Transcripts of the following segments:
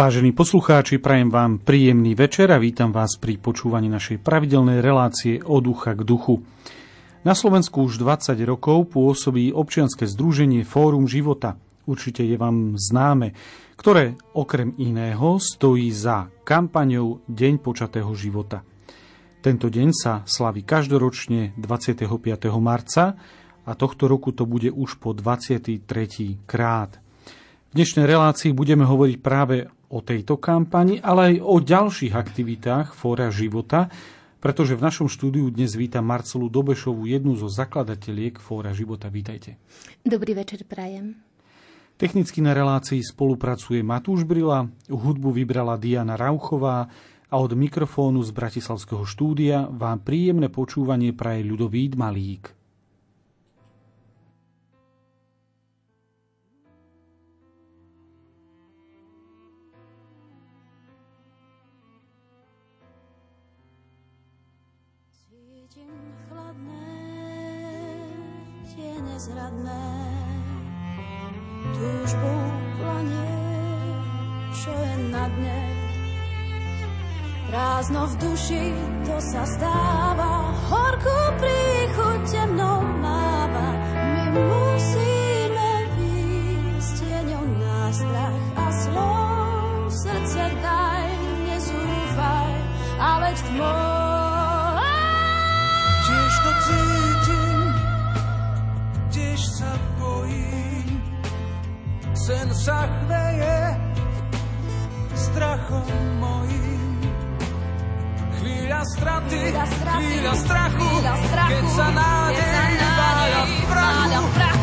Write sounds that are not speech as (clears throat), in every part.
Vážení poslucháči, prajem vám príjemný večer a vítam vás pri počúvaní našej pravidelnej relácie od ducha k duchu. Na Slovensku už 20 rokov pôsobí občianske združenie Fórum života. Určite je vám známe, ktoré okrem iného stojí za kampaňou Deň počatého života. Tento deň sa slaví každoročne 25. marca a tohto roku to bude už po 23. krát. V dnešnej relácii budeme hovoriť práve o tejto kampani, ale aj o ďalších aktivitách Fóra života, pretože v našom štúdiu dnes vítam Marcelu Dobešovú, jednu zo zakladateliek Fóra života. Vítajte. Dobrý večer, prajem. Technicky na relácii spolupracuje Matúš Brila, hudbu vybrala Diana Rauchová a od mikrofónu z Bratislavského štúdia vám príjemné počúvanie praje ľudový Malík. Bezradné túžbu planie, čo je na dne. Prázdno v duši, to sa stáva, horkú príchuť temnou máva. My musíme výjsť tieňou na strach a slov. Srdce daj, nezúfaj, a veď tmou sen sa chveje strachom mojím. Chvíľa straty, chvíľa, straty, chvíľa strachu, chvíľa strachu, keď sa nádej váľa v prachu.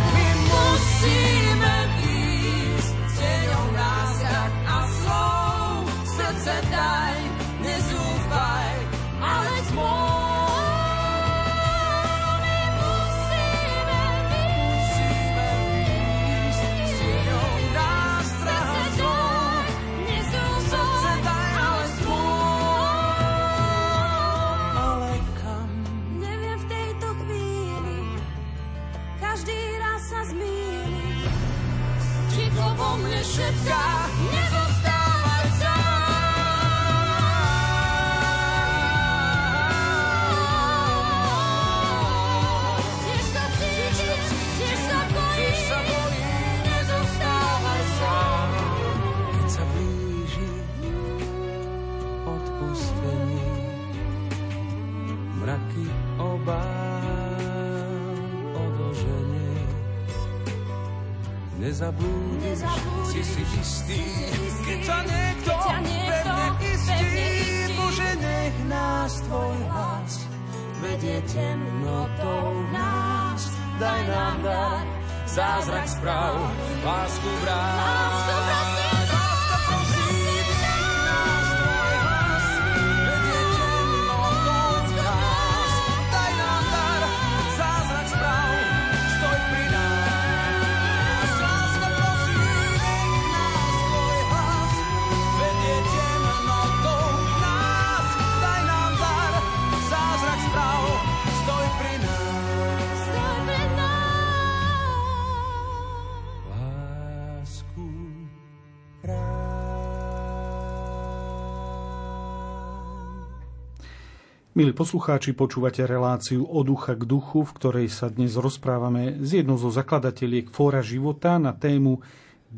Milí poslucháči, počúvate reláciu od ducha k duchu, v ktorej sa dnes rozprávame s jednou zo zakladateliek Fóra života na tému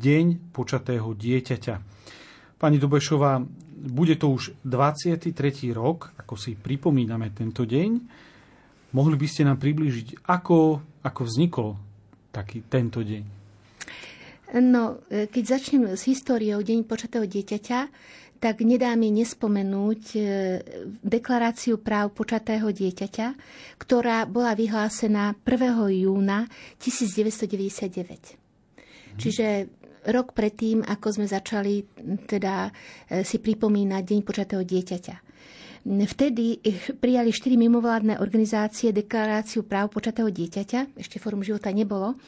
Deň počatého dieťaťa. Pani Dobešová, bude to už 23. rok, ako si pripomíname tento deň. Mohli by ste nám priblížiť, ako, ako vznikol taký tento deň? No, keď začnem s históriou Deň počatého dieťaťa, tak nedá mi nespomenúť e, deklaráciu práv počatého dieťaťa, ktorá bola vyhlásená 1. júna 1999. Mhm. Čiže rok predtým, ako sme začali teda e, si pripomínať Deň počatého dieťaťa. Vtedy prijali štyri mimovládne organizácie deklaráciu práv počatého dieťaťa, ešte Fórum života nebolo,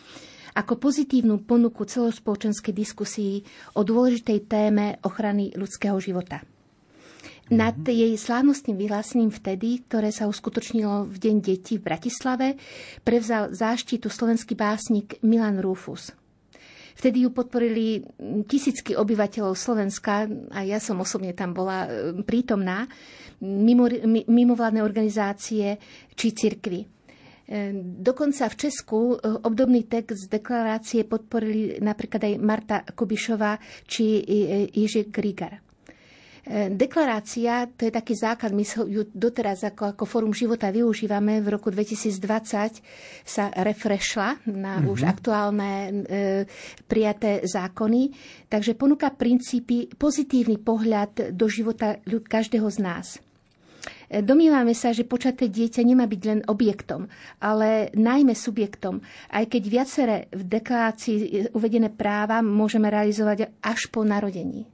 ako pozitívnu ponuku celospoločenskej diskusii o dôležitej téme ochrany ľudského života. Nad mhm. jej slávnostným vyhlásením vtedy, ktoré sa uskutočnilo v Deň detí v Bratislave, prevzal záštitu slovenský básnik Milan Rufus. Vtedy ju podporili tisícky obyvateľov Slovenska a ja som osobne tam bola prítomná, mimo, mimovládne organizácie či cirkvy. Dokonca v Česku obdobný text deklarácie podporili napríklad aj Marta Kubišová či Ježek Grigar. E, deklarácia, to je taký základ, my ju doteraz ako, ako Fórum života využívame. V roku 2020 sa refreshla na mm-hmm. už aktuálne e, prijaté zákony. Takže ponúka princípy, pozitívny pohľad do života každého z nás. E, domývame sa, že počaté dieťa nemá byť len objektom, ale najmä subjektom, aj keď viaceré v deklarácii uvedené práva môžeme realizovať až po narodení.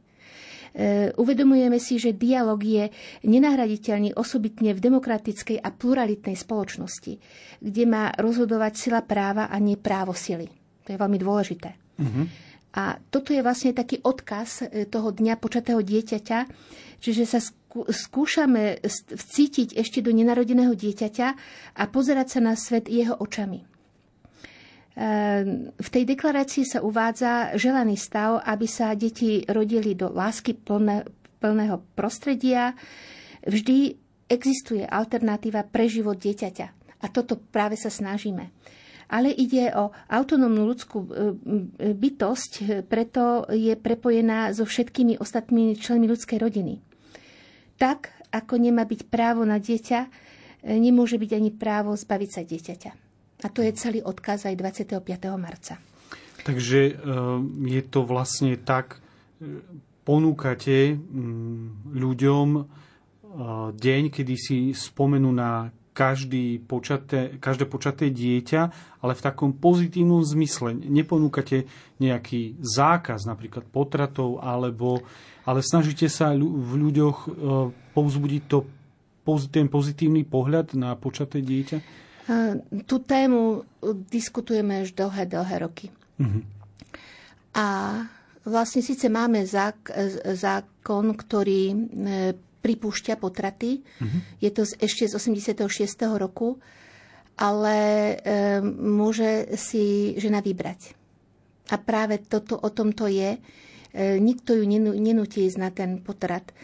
E, uvedomujeme si, že dialog je nenahraditeľný osobitne v demokratickej a pluralitnej spoločnosti, kde má rozhodovať sila práva a nie právo sily. To je veľmi dôležité. Uh-huh. A toto je vlastne taký odkaz e, toho dňa počatého dieťaťa, čiže sa skúšame vcítiť ešte do nenarodeného dieťaťa a pozerať sa na svet jeho očami. Ehm, v tej deklarácii sa uvádza želaný stav, aby sa deti rodili do lásky plné, plného prostredia. Vždy existuje alternatíva pre život dieťaťa. A toto práve sa snažíme. Ale ide o autonómnu ľudskú e, bytosť, preto je prepojená so všetkými ostatnými členmi ľudskej rodiny. Tak, ako nemá byť právo na dieťa, e, nemôže byť ani právo zbaviť sa dieťaťa. A to je celý odkaz aj 25. marca. Takže eh, je to vlastne tak, eh, ponúkate ľuďom deň, kedy si spomenú na každý počaté, každé počaté dieťa, ale v takom pozitívnom zmysle. Neponúkate nejaký zákaz, napríklad potratov, alebo, ale snažíte sa v ľuďoch povzbudiť to, ten pozitívny pohľad na počaté dieťa? Tú tému diskutujeme už dlhé, dlhé roky. Mm-hmm. A vlastne síce máme zák- zákon, ktorý e, pripúšťa potraty. Mm-hmm. Je to ešte z 86. roku, ale e, môže si žena vybrať. A práve toto o tomto je. E, nikto ju nenutí ísť na ten potrat.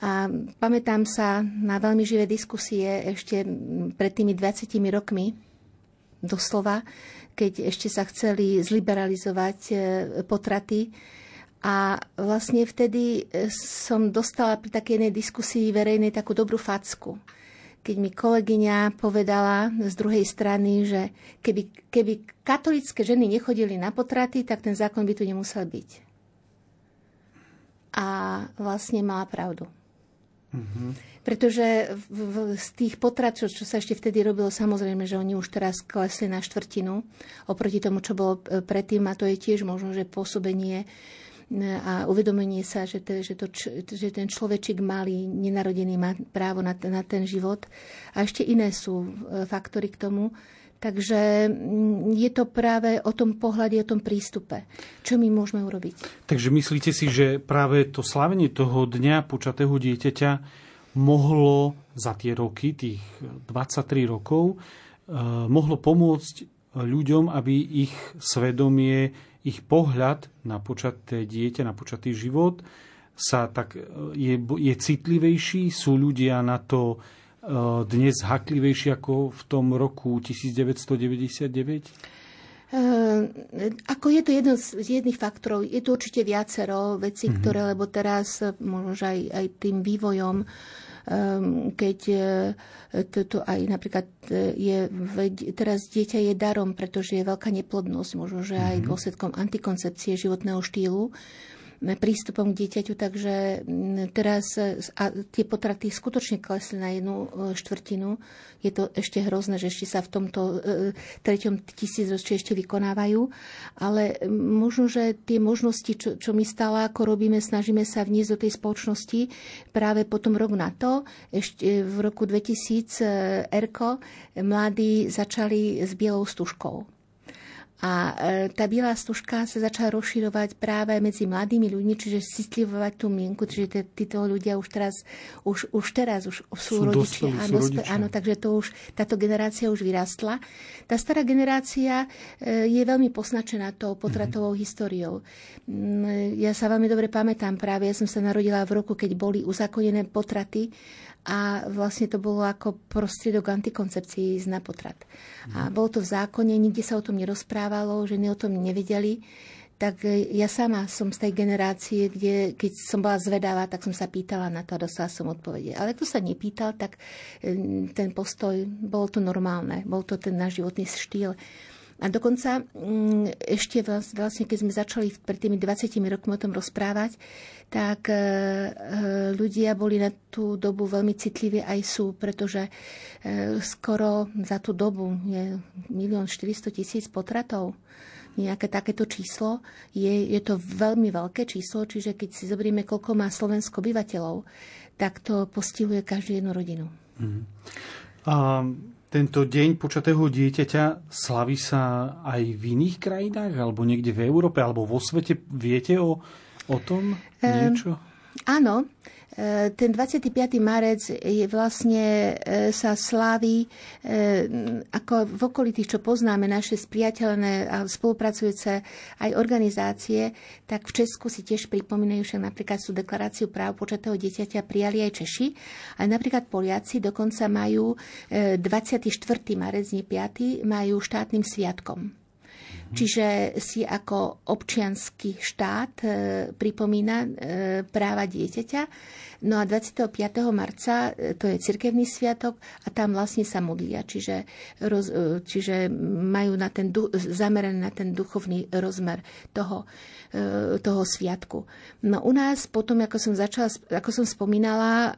A pamätám sa na veľmi živé diskusie ešte pred tými 20 rokmi, doslova, keď ešte sa chceli zliberalizovať e, potraty. A vlastne vtedy e, som dostala pri takej jednej diskusii verejnej takú dobrú facku. Keď mi kolegyňa povedala z druhej strany, že keby, keby katolické ženy nechodili na potraty, tak ten zákon by tu nemusel byť. A vlastne má pravdu. Mm-hmm. Pretože v, v, z tých potratov, čo sa ešte vtedy robilo, samozrejme, že oni už teraz klesli na štvrtinu oproti tomu, čo bolo e, predtým a to je tiež možno, že pôsobenie e, a uvedomenie sa, že, te, že, to, že ten človečik malý, nenarodený má právo na, na ten život. A ešte iné sú e, faktory k tomu. Takže mm, je to práve o tom pohľade, o tom prístupe. Čo my môžeme urobiť? Takže myslíte si, že práve to slavenie toho dňa počatého dieťaťa mohlo za tie roky, tých 23 rokov, eh, mohlo pomôcť ľuďom, aby ich svedomie, ich pohľad na počaté dieťa, na počatý život sa tak eh, je, je citlivejší, sú ľudia na to dnes haklivejší ako v tom roku 1999? Uh, eh, ako je to jedno z jedných faktorov, je to určite viacero vecí, mm-hmm. ktoré, lebo teraz eh, možno aj, aj tým vývojom, um, keď toto aj napríklad je, teraz dieťa je darom, pretože je veľká neplodnosť, možno, že aj mhm. dôsledkom antikoncepcie životného štýlu, prístupom k dieťaťu, takže teraz a tie potraty skutočne klesli na jednu e, štvrtinu. Je to ešte hrozné, že ešte sa v tomto e, treťom tisícročí ešte vykonávajú, ale možno, že tie možnosti, čo, čo my stále ako robíme, snažíme sa vniesť do tej spoločnosti práve potom rok na to, ešte v roku 2000 e, ERKO mladí začali s bielou stužkou A e, tá biela stužka sa začala rozširovať práve medzi mladými ľuďmi, čiže citlivovať tú mienku, čiže títo ľudia už teraz, už, už teraz už sú, sú rodičia. Dospelí, áno, sú rodičia. áno, takže to už, táto generácia už vyrastla. Tá stará generácia e, je veľmi poznačená tou potratovou mm-hmm. históriou. Mm, ja sa veľmi dobre pamätám práve, ja som sa narodila v roku, keď boli uzakonené potraty a vlastne to bolo ako prostriedok antikoncepcií ísť na potrat. A mhm. bolo to v zákone, nikde sa o tom nerozprávalo, ženy o tom nevedeli. Tak ja sama som z tej generácie, kde keď som bola zvedavá, tak som sa pýtala na to a dostala som odpovede. Ale kto sa nepýtal, tak ten postoj, bolo to normálne, bol to ten náš životný štýl. A dokonca mm, ešte vlastne, keď sme začali pred tými 20 rokmi o tom rozprávať, tak e, e, ľudia boli na tú dobu veľmi citliví aj sú, pretože e, skoro za tú dobu je 1 400 tisíc potratov nejaké takéto číslo. Je, je to veľmi veľké číslo, čiže keď si zoberieme, koľko má Slovensko obyvateľov, tak to postihuje každú jednu rodinu. Mm. A tento deň počatého dieťaťa slaví sa aj v iných krajinách, alebo niekde v Európe, alebo vo svete? Viete o, o tom niečo? Áno, e, ten 25. marec je vlastne e, sa slávi e, ako v okolí tých, čo poznáme, naše spriateľné a spolupracujúce aj organizácie, tak v Česku si tiež pripomínajú, že napríklad sú deklaráciu práv počatého dieťaťa prijali aj Češi, ale napríklad Poliaci dokonca majú 24. marec, nie 5. majú štátnym sviatkom. Čiže si ako občianský štát e, pripomína e, práva dieťaťa. No a 25. marca e, to je cirkevný sviatok a tam vlastne sa modlia, čiže, roz, čiže majú na ten, zamerané na ten duchovný rozmer toho, toho sviatku. No u nás potom, ako som začala, ako som spomínala,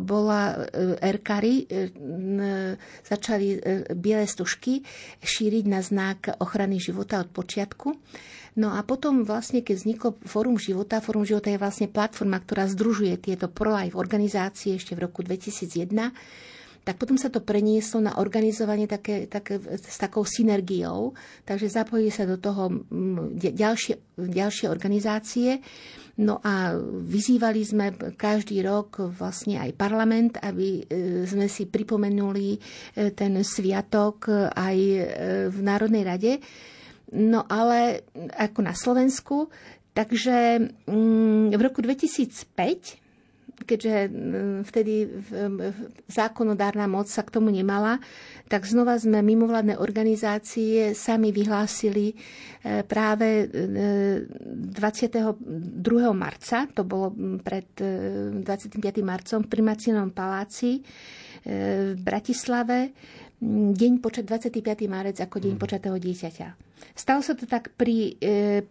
bola erkary, začali biele stužky šíriť na znak ochrany ochrany života od počiatku. No a potom vlastne, keď vzniklo Fórum života, Fórum života je vlastne platforma, ktorá združuje tieto pro-life organizácie ešte v roku 2001, tak potom sa to prenieslo na organizovanie také, také, s takou synergiou, takže zapojili sa do toho ďalšie, ďalšie organizácie. No a vyzývali sme každý rok vlastne aj parlament, aby e, sme si pripomenuli e, ten sviatok aj e, v Národnej rade. No ale ako na Slovensku, takže mm, v roku 2005 keďže vtedy zákonodárna moc sa k tomu nemala, tak znova sme mimovládne organizácie sami vyhlásili e, práve 22. E, marca, to bolo pred 25. E, marcom v Primacinom paláci v Bratislave, deň počet 25. marec ako deň mhm. počatého dieťaťa. Stalo sa to tak pri 5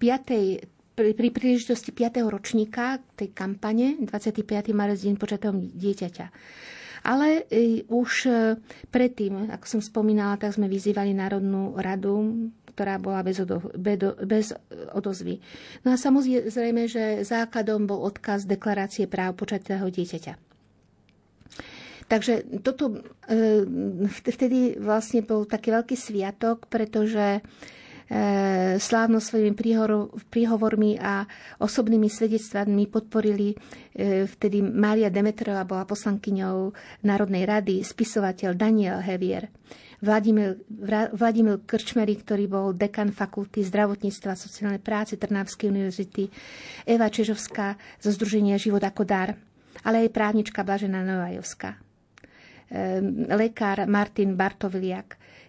pri, pri príležitosti 5. ročníka tej kampane 25. marec deň počatého dieťaťa. Ale e, už e, predtým, ako som spomínala, tak sme vyzývali Národnú radu, ktorá bola bez, odo, bez odozvy. No a samozrejme, že základom bol odkaz deklarácie práv počatého dieťaťa. Takže toto e, vtedy vlastne bol taký veľký sviatok, pretože slávno svojimi príhovormi a osobnými svedectvami podporili e, vtedy Mária Demetrová bola poslankyňou Národnej rady, spisovateľ Daniel Hevier. Vladimír, Vladimír Krčmery, ktorý bol dekan fakulty zdravotníctva a sociálnej práce Trnavskej univerzity, Eva Čežovská zo Združenia Život ako dar, ale aj právnička Blažená Novajovská. E, lekár Martin Bartoviliak, E,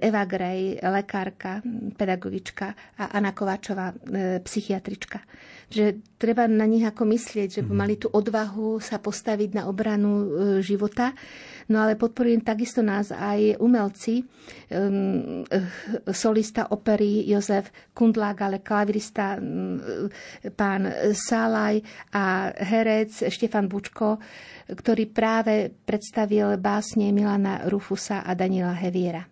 Eva Grej, lekárka, pedagogička a Anna Kováčová, e, psychiatrička. Že treba na nich ako myslieť, že mhm. mali tú odvahu sa postaviť na obranu e, života. No ale podporujem takisto nás aj umelci, solista opery Jozef Kundlák, ale klavirista pán Salaj a herec Štefan Bučko, ktorý práve predstavil básne Milana Rufusa a Daniela Heviera.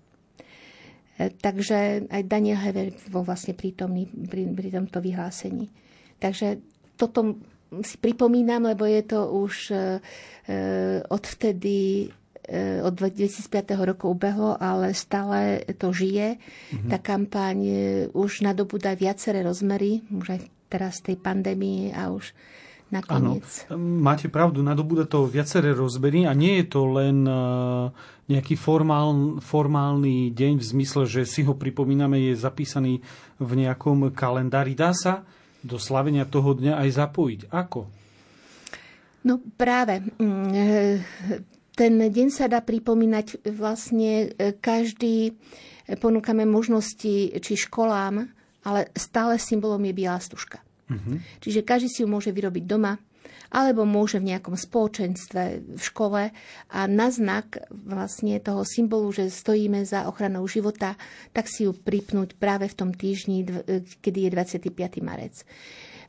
E, takže aj Daniel Hever bol vlastne prítomný pri, pri tomto vyhlásení. Takže toto si pripomínam, lebo je to už e, e, odvtedy od 2005 roku ubehlo, ale stále to žije. Mm-hmm. Tá kampaň už nadobúda viaceré rozmery, už aj teraz tej pandémii a už nakoniec. Áno, máte pravdu, nadobúda to viaceré rozmery a nie je to len nejaký formál, formálny deň v zmysle, že si ho pripomíname, je zapísaný v nejakom kalendári. Dá sa do slavenia toho dňa aj zapojiť. Ako? No práve. Ten deň sa dá pripomínať vlastne e, každý, e, ponúkame možnosti či školám, ale stále symbolom je biela stužka. Uh-huh. Čiže každý si ju môže vyrobiť doma, alebo môže v nejakom spoločenstve v škole a na znak vlastne toho symbolu, že stojíme za ochranou života, tak si ju pripnúť práve v tom týždni, kedy je 25. marec.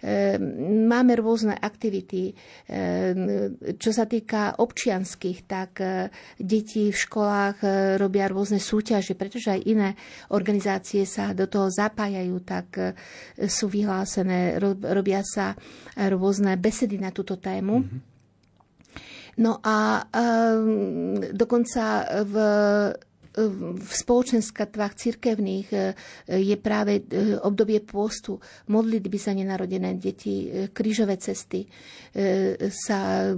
Ehm, máme rôzne aktivity. Ehm, čo sa týka občianských, tak e, deti v školách e, robia rôzne súťaže, pretože aj iné organizácie sa do toho zapájajú, tak e, sú vyhlásené, robia sa rôzne besedy na túto tému. Mm-hmm. No a um, dokonca v v spoločenstvách cirkevných e, je práve e, obdobie pôstu, modlitby za nenarodené deti, e, krížové cesty sa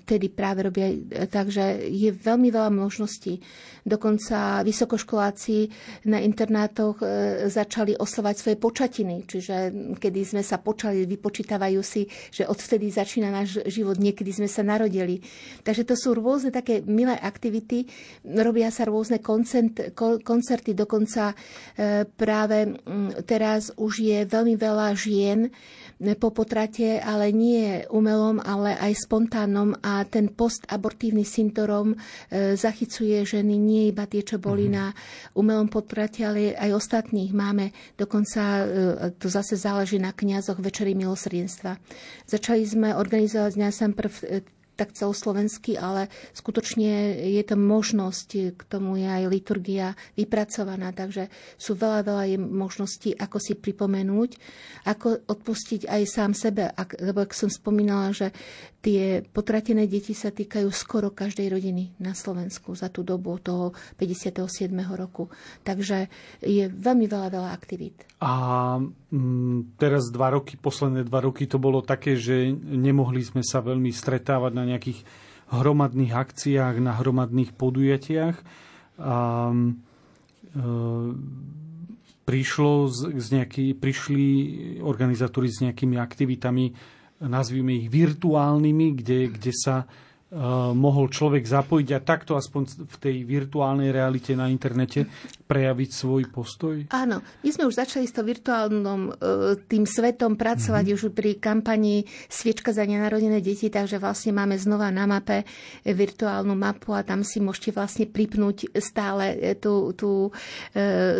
vtedy práve robia. Takže je veľmi veľa možností. Dokonca vysokoškoláci na internátoch začali oslovať svoje počatiny, čiže kedy sme sa počali, vypočítavajú si, že odvtedy začína náš život, niekedy sme sa narodili. Takže to sú rôzne také milé aktivity, robia sa rôzne koncert, koncerty. Dokonca e, práve teraz už je veľmi veľa žien po potrate, ale nie umelom, ale aj spontánnom a ten postabortívny syndrom e, zachycuje ženy nie iba tie, čo boli mm-hmm. na umelom potrate, ale aj ostatných. Máme dokonca, e, to zase záleží na kniazoch Večery milosrdenstva. Začali sme organizovať dňa sem prv tak celoslovenský, ale skutočne je to možnosť, k tomu je aj liturgia vypracovaná, takže sú veľa, veľa možností, ako si pripomenúť, ako odpustiť aj sám sebe, ak, lebo ak som spomínala, že tie potratené deti sa týkajú skoro každej rodiny na Slovensku za tú dobu toho 57. roku. Takže je veľmi veľa, veľa aktivít. A mm, teraz dva roky, posledné dva roky to bolo také, že nemohli sme sa veľmi stretávať na nejakých hromadných akciách, na hromadných podujatiach. A, e, prišlo z, z nejaký, prišli organizátori s nejakými aktivitami nazvime ich virtuálnymi, kde, kde sa mohol človek zapojiť a takto aspoň v tej virtuálnej realite na internete prejaviť svoj postoj? Áno, my sme už začali s to virtuálnym eh, tým svetom pracovať mm-hmm. už pri kampani Sviečka za nenarodené deti, takže vlastne máme znova na mape virtuálnu mapu a tam si môžete vlastne pripnúť stále eh, tú, tú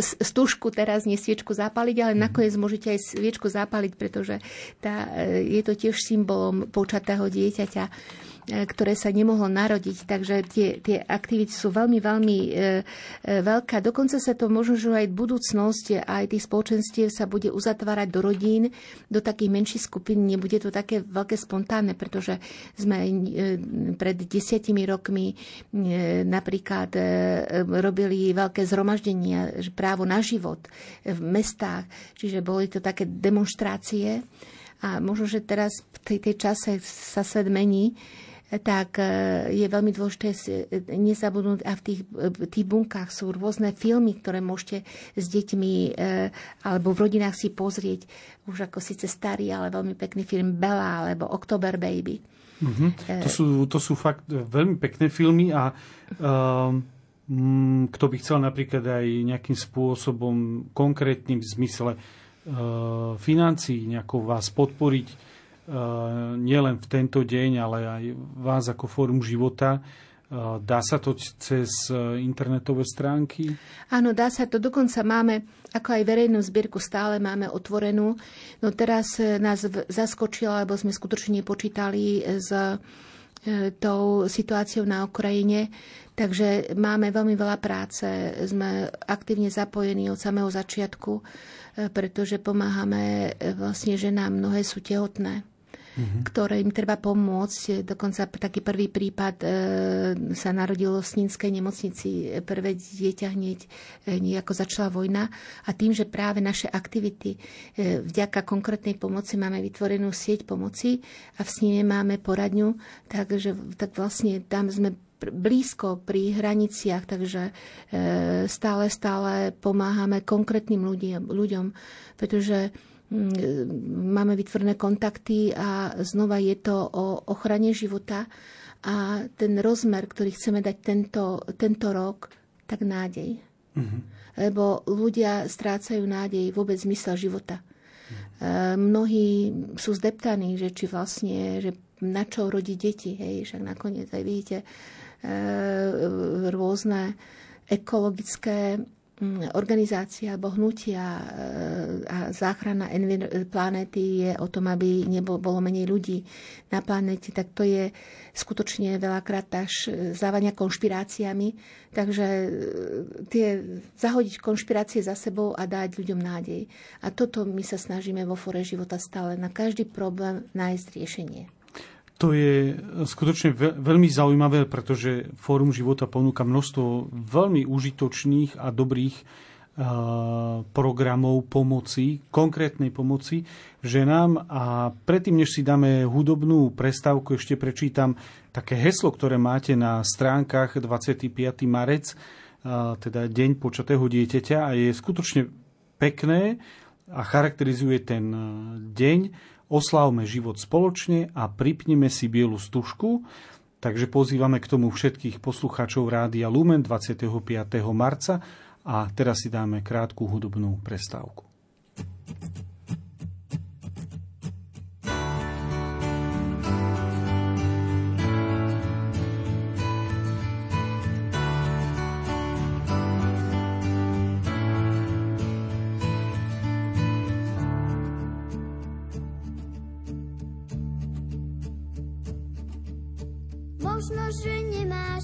stužku, teraz nie sviečku zapaliť, ale mm-hmm. nakoniec môžete aj sviečku zapaliť, pretože tá, je to tiež symbolom počatého dieťaťa. E, ktoré sa nemohlo narodiť. Takže tie, tie aktivity sú veľmi, veľmi e, e, veľká. Dokonca sa to možno, že aj budúcnosť aj tých spoločenstiev sa bude uzatvárať do rodín, do takých menších skupín. Nebude to také veľké spontánne, pretože sme pred desiatimi rokmi napríklad robili veľké zhromaždenia, právo na život v mestách. Čiže boli to také demonstrácie. A možno, že teraz v tej, tej čase sa svet mení, tak e, je veľmi dôležité e, nezabudnúť a v tých, v tých bunkách sú rôzne filmy, ktoré môžete s deťmi e, alebo v rodinách si pozrieť. Už ako síce starý, ale veľmi pekný film Bella alebo October Baby. Mm-hmm. To, sú, to sú fakt veľmi pekné filmy a um, kto by chcel napríklad aj nejakým spôsobom konkrétnym v zmysle uh, financií nejako vás podporiť, nielen v tento deň, ale aj vás ako fórum života. Eh, dá sa to cez eh, internetové stránky? Áno, dá sa to. Dokonca máme, ako aj verejnú zbierku stále máme otvorenú. No teraz nás zaskočila, lebo sme skutočne počítali s tou situáciou na Ukrajine. Takže máme veľmi veľa práce, sme aktívne zapojení od samého začiatku, pretože pomáhame vlastne ženám, mnohé sú tehotné mm-hmm. ktoré im treba pomôcť. Dokonca taký prvý prípad e, sa narodilo v Sninskej nemocnici. Prvé dieťa hneď e, nejako začala vojna a tým, že práve naše aktivity e, vďaka konkrétnej pomoci máme vytvorenú sieť pomoci a v Snine máme poradňu, takže tak vlastne tam sme blízko pri hraniciach, takže e, stále, stále pomáhame konkrétnym ľuďom, ľuďom pretože máme vytvorené kontakty a znova je to o ochrane života a ten rozmer, ktorý chceme dať tento, tento rok, tak nádej. Mm-hmm. Lebo ľudia strácajú nádej, vôbec zmysel života. Mm-hmm. Mnohí sú zdeptaní, že či vlastne, že na čo rodiť deti, hej, však nakoniec aj vidíte e, rôzne ekologické Mm, organizácia alebo hnutia e, a záchrana planéty je o tom, aby nebolo menej ľudí na planéte, tak to je skutočne veľakrát až závania konšpiráciami. Takže e, tie, zahodiť konšpirácie za sebou a dať ľuďom nádej. A toto my sa snažíme vo Fore života stále na každý problém nájsť riešenie. To je skutočne veľmi zaujímavé, pretože Fórum života ponúka množstvo veľmi užitočných a dobrých programov pomoci, konkrétnej pomoci ženám. A predtým, než si dáme hudobnú prestávku, ešte prečítam také heslo, ktoré máte na stránkach 25. marec, teda Deň počatého dieťaťa a je skutočne pekné a charakterizuje ten deň oslavme život spoločne a pripnime si bielu stužku. Takže pozývame k tomu všetkých poslucháčov Rádia Lumen 25. marca a teraz si dáme krátku hudobnú prestávku. Možno,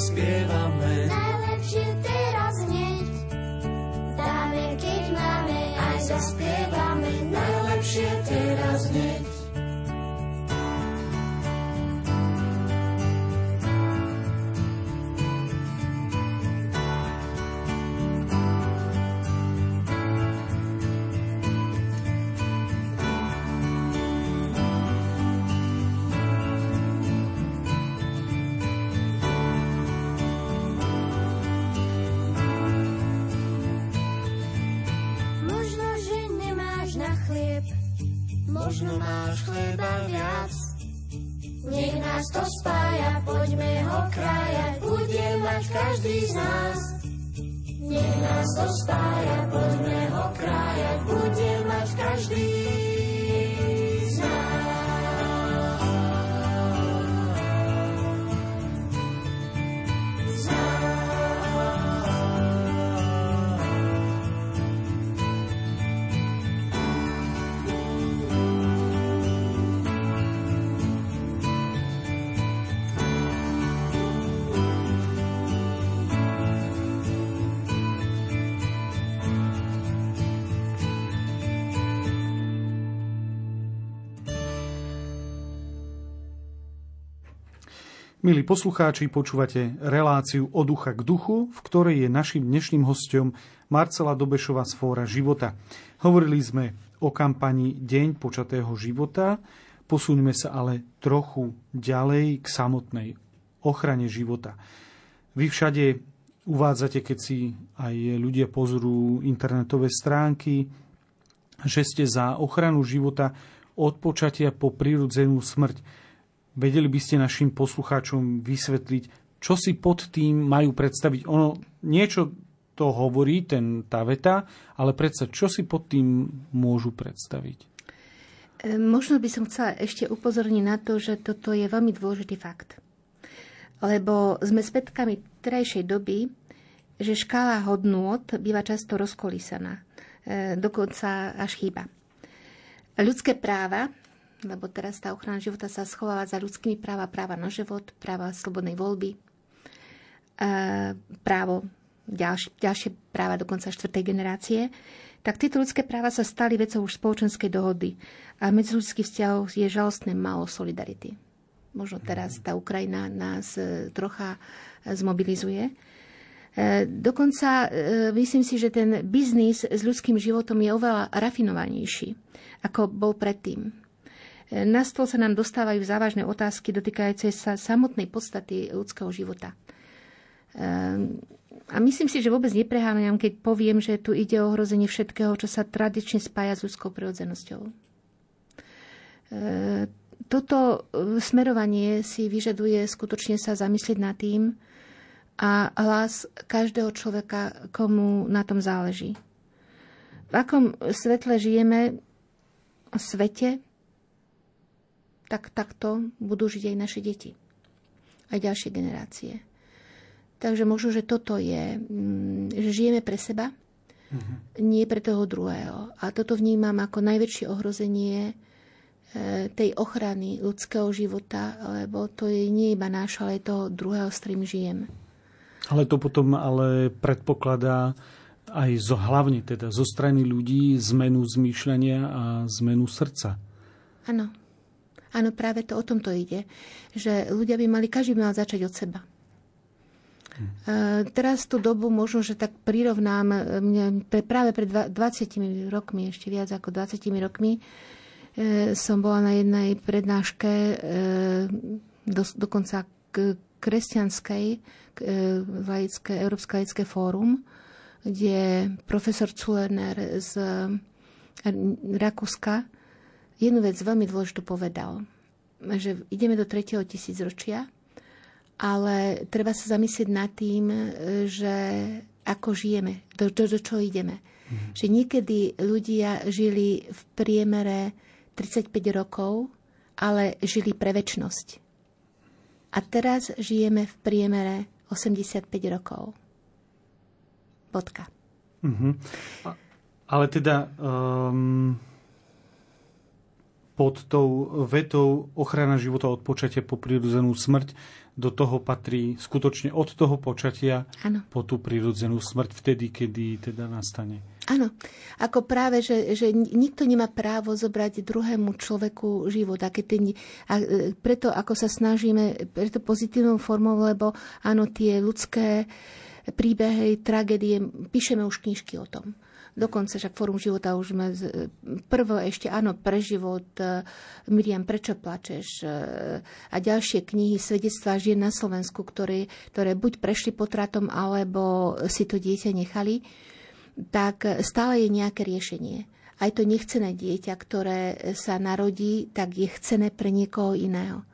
zaspievam. Milí poslucháči, počúvate reláciu od ducha k duchu, v ktorej je našim dnešným hostom Marcela Dobešová z Fóra života. Hovorili sme o kampani Deň počatého života, posuníme sa ale trochu ďalej k samotnej ochrane života. Vy všade uvádzate, keď si aj ľudia pozrú internetové stránky, že ste za ochranu života od počatia po prirodzenú smrť. Vedeli by ste našim poslucháčom vysvetliť, čo si pod tým majú predstaviť? Ono niečo to hovorí, ten, tá veta, ale predsa, čo si pod tým môžu predstaviť? E, možno by som chcela ešte upozorniť na to, že toto je veľmi dôležitý fakt. Lebo sme svedkami terajšej doby, že škála hodnôt býva často rozkolísaná. E, dokonca až chýba. Ľudské práva, lebo teraz tá ochrana života sa schováva za ľudskými práva, práva na život, práva slobodnej voľby, právo, ďalšie, ďalšie práva dokonca štvrtej generácie, tak tieto ľudské práva sa stali vecou už spoločenskej dohody. A medzi ľudských vzťahov je žalostné málo solidarity. Možno teraz tá Ukrajina nás e, trocha zmobilizuje. E, dokonca e, myslím si, že ten biznis s ľudským životom je oveľa rafinovanejší, ako bol predtým. Na stôl sa nám dostávajú závažné otázky dotýkajúce sa samotnej podstaty ľudského života. Ehm, a myslím si, že vôbec nepreháňam, keď poviem, že tu ide o ohrozenie všetkého, čo sa tradične spája s ľudskou prirodzenosťou. Ehm, toto e, smerovanie si vyžaduje skutočne sa zamyslieť nad tým a hlas každého človeka, komu na tom záleží. V akom svetle žijeme, svete, tak takto budú žiť aj naše deti. Aj ďalšie generácie. Takže možno, že toto je, mm, že žijeme pre seba, uh-huh. nie pre toho druhého. A toto vnímam ako najväčšie ohrozenie e, tej ochrany ľudského života, lebo to je nie iba náš, ale aj toho druhého, s ktorým žijem. Ale to potom ale predpokladá aj zo, hlavne teda zo strany ľudí zmenu zmýšľania a zmenu srdca. Áno. Áno, práve to o tom to ide. Že ľudia by mali, každý by mal začať od seba. Teraz tú dobu možno, že tak prirovnám, pre, práve pred 20 rokmi, ešte viac ako 20 rokmi, e, som bola na jednej prednáške e, do, dokonca k kresťanskej e, laické, Európske laické fórum, kde profesor Zuerner z Rakúska jednu vec veľmi dôležitú povedal, že ideme do tretieho tisícročia ale treba sa zamyslieť nad tým, e, že ako žijeme, do, do, do čo ideme. Mm. Že niekedy ľudia žili v priemere 35 rokov, ale žili pre väčnosť. A teraz žijeme v priemere 85 rokov. Bodka. Mm-hmm. Ale teda um, pod tou vetou ochrana života od počatia po prirodzenú smrť do toho patrí skutočne od toho počatia ano. po tú prirodzenú smrť vtedy, kedy teda nastane. Áno, ako práve, že, že nikto nemá právo zobrať druhému človeku život. A, keď ten, a e, preto ako sa snažíme, preto pozitívnou formou, lebo áno, tie ľudské príbehy, tragédie, píšeme už knižky o tom. Dokonca však Fórum života už sme prvo ešte, áno, pre život, e, Miriam, prečo plačeš? E, a ďalšie knihy, svedectvá žien na Slovensku, ktoré, ktoré buď prešli potratom, alebo si to dieťa nechali, tak stále je nejaké riešenie. Aj to nechcené dieťa, ktoré sa narodí, tak je chcené pre niekoho iného.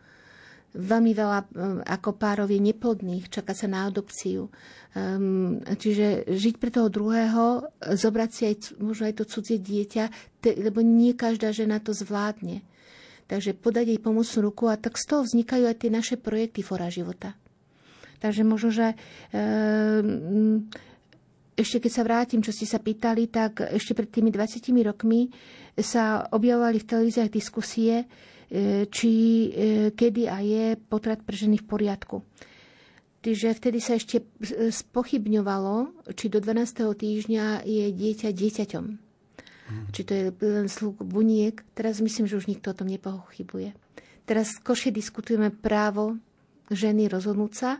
Veľmi veľa eh, ako párov je neplodných, čaká sa na adopciu. Um, čiže žiť pre toho druhého, zobrať si aj, možno aj to cudzie dieťa, te, lebo nie každá žena to zvládne. Takže podať jej pomocnú ruku a tak z toho vznikajú aj tie naše projekty Fora života. Takže možno, že um, ešte keď sa vrátim, čo ste sa pýtali, tak ešte pred tými 20 rokmi sa objavovali v televíziách diskusie, E, či e, kedy a je potrat pre ženy v poriadku. Čiže vtedy sa ešte spochybňovalo, či do 12. týždňa je dieťa dieťaťom. Hmm. Či to je len slúk buniek. Teraz myslím, že už nikto o tom nepochybuje. Teraz košie diskutujeme právo ženy rozhodnúť sa,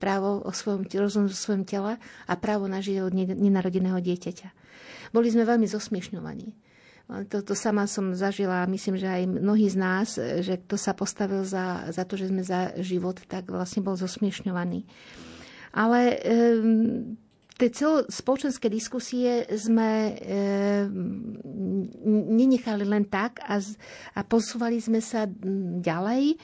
právo o svojom, rozhodnúť o svojom tele a právo na život nenarodeného dieťaťa. Boli sme veľmi zosmiešňovaní. To, sama som zažila, myslím, že aj mnohí z nás, že kto sa postavil za, za to, že sme za život, tak vlastne bol zosmiešňovaný. Ale um, tie celospoločenské diskusie sme e, nenechali len tak a, a posúvali sme sa ďalej.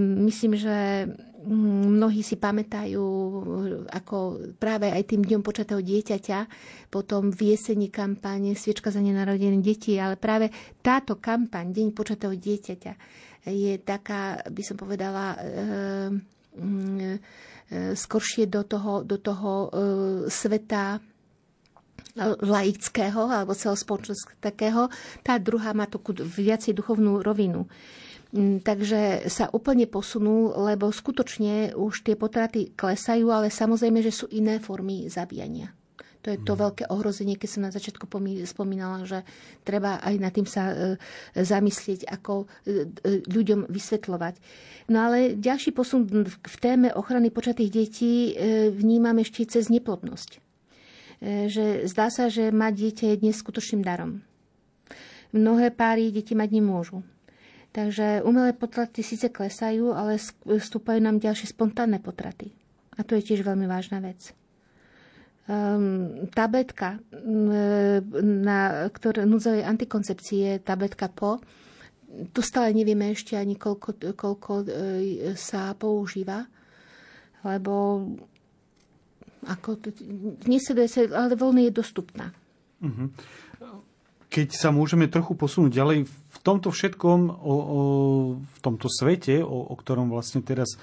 Myslím, že mnohí si pamätajú, ako práve aj tým dňom počatého dieťaťa, potom v jeseni kampáne Sviečka za nenarodené deti, ale práve táto kampaň, Deň počatého dieťaťa, je taká, by som povedala, skoršie do toho, do toho sveta laického alebo celospoločenského. Tá druhá má takú viacej duchovnú rovinu. Mm, takže sa úplne posunú, lebo skutočne už tie potraty klesajú, ale samozrejme, že sú iné formy zabíjania. To je to mm. veľké ohrozenie, keď som na začiatku spomínala, že treba aj nad tým sa e, zamyslieť, ako e, e, ľuďom vysvetľovať. No ale ďalší posun v téme ochrany počatých detí vnímam ešte cez neplodnosť. Že zdá sa, že mať dieťa je dnes skutočným darom. Mnohé páry deti mať nemôžu Takže umelé potraty síce klesajú, ale vstúpajú nám ďalšie spontánne potraty. A to je tiež veľmi vážna vec. Um, tabletka na ktoré, núdzovej antikoncepcie, tabletka PO, tu stále nevieme ešte ani koľko, koľko e, sa používa, lebo ako, nesleduje sa, ale voľne je dostupná. Uh-huh. Keď sa môžeme trochu posunúť ďalej v tomto všetkom, o, o, v tomto svete, o, o ktorom vlastne teraz e,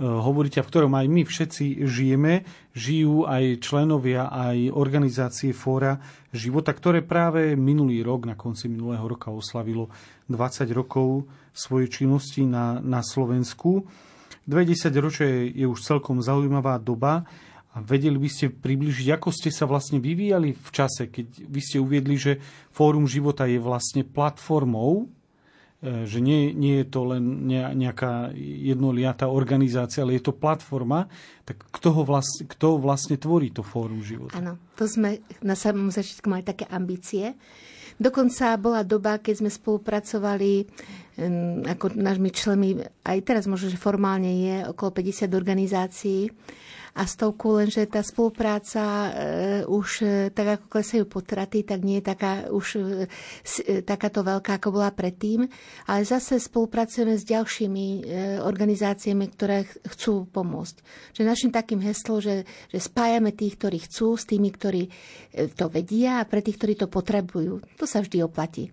hovoríte v ktorom aj my všetci žijeme, žijú aj členovia, aj organizácie Fóra života, ktoré práve minulý rok, na konci minulého roka oslavilo 20 rokov svojej činnosti na, na Slovensku. 20 ročie je už celkom zaujímavá doba a vedeli by ste približiť, ako ste sa vlastne vyvíjali v čase, keď vy ste uviedli, že Fórum života je vlastne platformou, e, že nie, nie je to len nejaká jednoliatá organizácia, ale je to platforma, tak kto, ho vlastne, kto vlastne tvorí to Fórum života? Áno, to sme na samom začiatku mali také ambície. Dokonca bola doba, keď sme spolupracovali ako nášmi členmi, aj teraz možno, že formálne je okolo 50 organizácií, a stovku, lenže tá spolupráca e, už e, tak ako klesajú potraty, tak nie je taká už e, takáto veľká, ako bola predtým. Ale zase spolupracujeme s ďalšími organizáciami, ktoré chcú pomôcť. Že našim takým heslom, že, že spájame tých, ktorí chcú, s tými, ktorí to vedia a pre tých, ktorí to potrebujú. To sa vždy oplatí.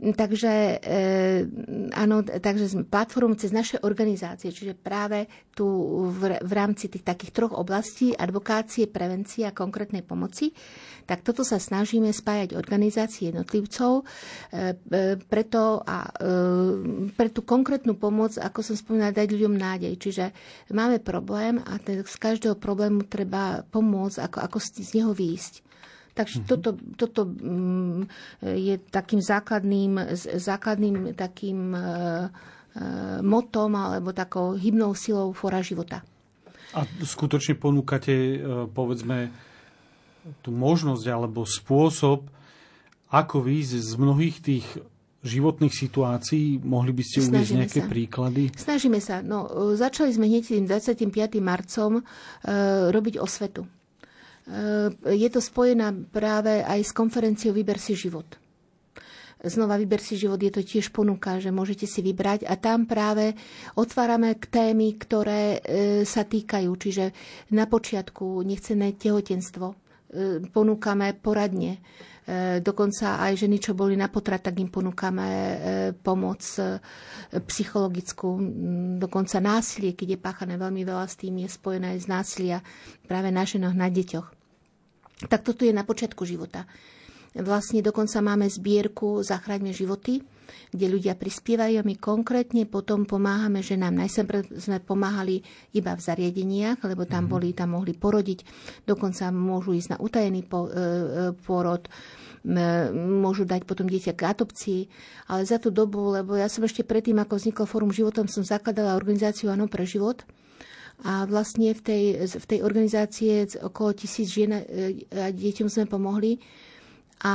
Takže eh, áno, takže sme platformou cez naše organizácie, čiže práve tu v, v rámci tých takých troch oblastí advokácie, prevencie a konkrétnej pomoci, tak toto sa snažíme spájať organizácie jednotlivcov eh, preto a eh, pre tú konkrétnu pomoc, ako som spomínala, dať ľuďom nádej. Čiže máme problém a z každého problému treba pomôcť, ako, ako z neho výjsť. Takže mm-hmm. toto, toto mm, je takým základným, základným takým e, e, motom alebo takou hybnou silou fora života. A skutočne ponúkate, e, povedzme, tú možnosť alebo spôsob, ako výjsť z mnohých tých životných situácií? Mohli by ste uvieť nejaké sa. príklady? Snažíme sa. No, začali sme hneď tým 25. marcom e, robiť osvetu. Eh, je to spojená práve aj s konferenciou Vyber si život. Znova Vyber si život je to tiež ponuka, že môžete si vybrať a tam práve otvárame k témy, ktoré eh, sa týkajú. Čiže na počiatku nechcené tehotenstvo, eh, ponúkame poradne E, dokonca aj ženy, čo boli na potrat, tak im ponúkame e, pomoc e, psychologickú. Dokonca násilie, keď je páchané veľmi veľa s tým, je spojené aj z násilia práve na ženách, na deťoch. Tak toto je na počiatku života. Vlastne dokonca máme zbierku Zachráňme životy, kde ľudia prispievajú. A my konkrétne potom pomáhame ženám. Najsem sme pomáhali iba v zariadeniach, lebo tam, mhm. boli, tam mohli porodiť, dokonca môžu ísť na utajený porod, môžu dať potom dieťa k adopcii, ale za tú dobu, lebo ja som ešte predtým, ako vznikol Fórum životom, som zakladala organizáciu Áno pre život, a vlastne v tej, v tej organizácie okolo tisíc žien a deťom sme pomohli a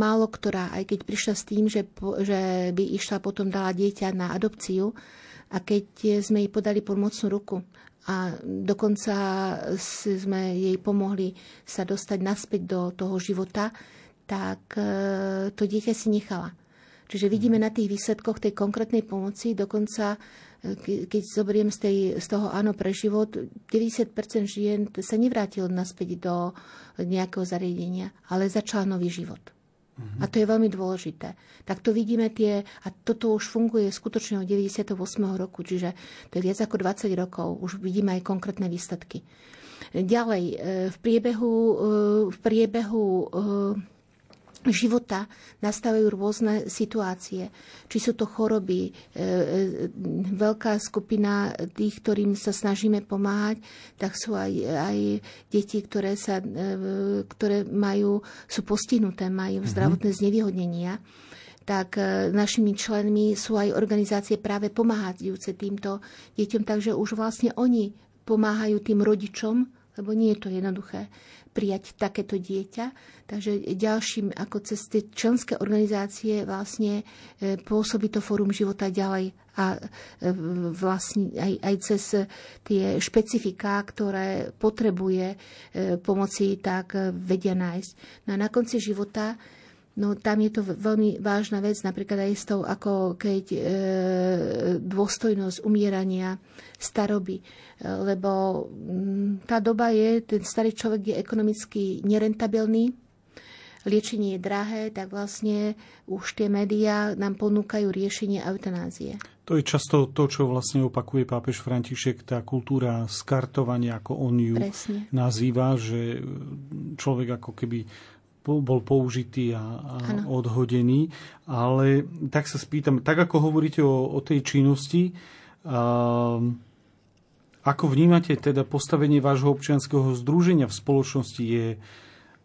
málo ktorá, aj keď prišla s tým, že, že by išla potom dala dieťa na adopciu a keď sme jej podali pomocnú ruku a dokonca sme jej pomohli sa dostať naspäť do toho života, tak e, to dieťa si nechala. Čiže vidíme na tých výsledkoch tej konkrétnej pomoci, dokonca keď zoberiem z, tej, z toho áno pre život, 90% žien sa nevrátilo naspäť do nejakého zariadenia, ale začala nový život. A to je veľmi dôležité. Tak to vidíme tie, a toto už funguje skutočne od 98. roku, čiže to je viac ako 20 rokov, už vidíme aj konkrétne výsledky. Ďalej, e, v priebehu, e, v priebehu e, života nastávajú rôzne situácie. Či sú to choroby, e, e, veľká skupina tých, ktorým sa snažíme pomáhať, tak sú aj, aj deti, ktoré, sa, e, ktoré majú, sú postihnuté, majú mm-hmm. zdravotné znevýhodnenia tak našimi členmi sú aj organizácie práve pomáhajúce týmto deťom, takže už vlastne oni pomáhajú tým rodičom, lebo nie je to jednoduché prijať takéto dieťa. Takže ďalším ako cez tie členské organizácie vlastne e, pôsobí to Fórum života ďalej a e, vlastne aj, aj cez tie špecifiká, ktoré potrebuje e, pomoci, tak vedia nájsť. No a na konci života No tam je to veľmi vážna vec, napríklad aj s tou, ako keď e, dôstojnosť umierania staroby, e, lebo m, mm, tá doba je, ten starý človek je ekonomicky nerentabilný, liečenie je drahé, tak vlastne už tie médiá nám ponúkajú riešenie eutanázie. To je často to, čo vlastne opakuje pápež František, tá kultúra skartovania, ako on ju Presne. nazýva, že človek ako keby bol použitý a, a odhodený. Ale tak sa spýtam, tak ako hovoríte o, o tej činnosti, a, ako vnímate teda postavenie vášho občianského združenia v spoločnosti? Je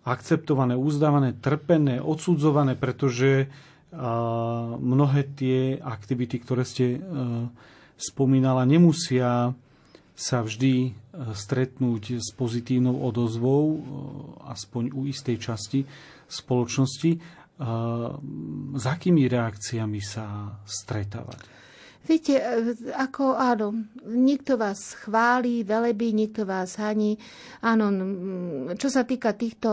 akceptované, uzdávané, trpené, odsudzované, pretože a, mnohé tie aktivity, ktoré ste a, spomínala, nemusia sa vždy e, stretnúť s pozitívnou odozvou, e, aspoň u istej časti spoločnosti. E, s akými reakciami sa stretávať? Viete, ako áno, niekto vás chváli, velebí, niekto vás haní. Áno, čo sa týka týchto,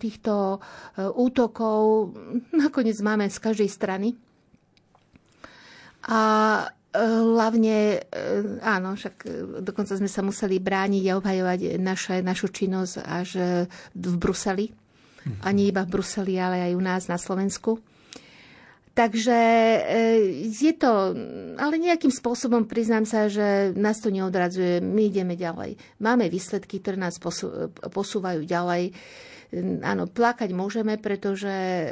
týchto útokov, nakoniec máme z každej strany. A Hlavne, e, áno, však e, dokonca sme sa museli brániť a obhajovať naše, našu činnosť až e, v Bruseli. Mhm. Ani iba v Bruseli, ale aj u nás na Slovensku. Takže je to, ale nejakým spôsobom priznám sa, že nás to neodradzuje, my ideme ďalej. Máme výsledky, ktoré nás posúvajú ďalej Áno, plakať môžeme, pretože e,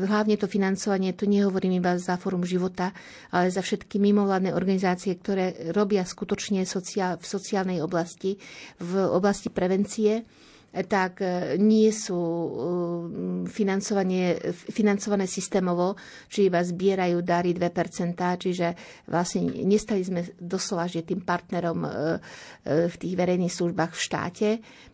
hlavne to financovanie, tu nehovorím iba za Fórum života, ale za všetky mimovládne organizácie, ktoré robia skutočne sociál, v sociálnej oblasti, v oblasti prevencie tak e, nie sú e, financované, systémovo, či iba zbierajú dary 2%, čiže vlastne nestali sme doslova, že tým partnerom v tých verejných službách v štáte,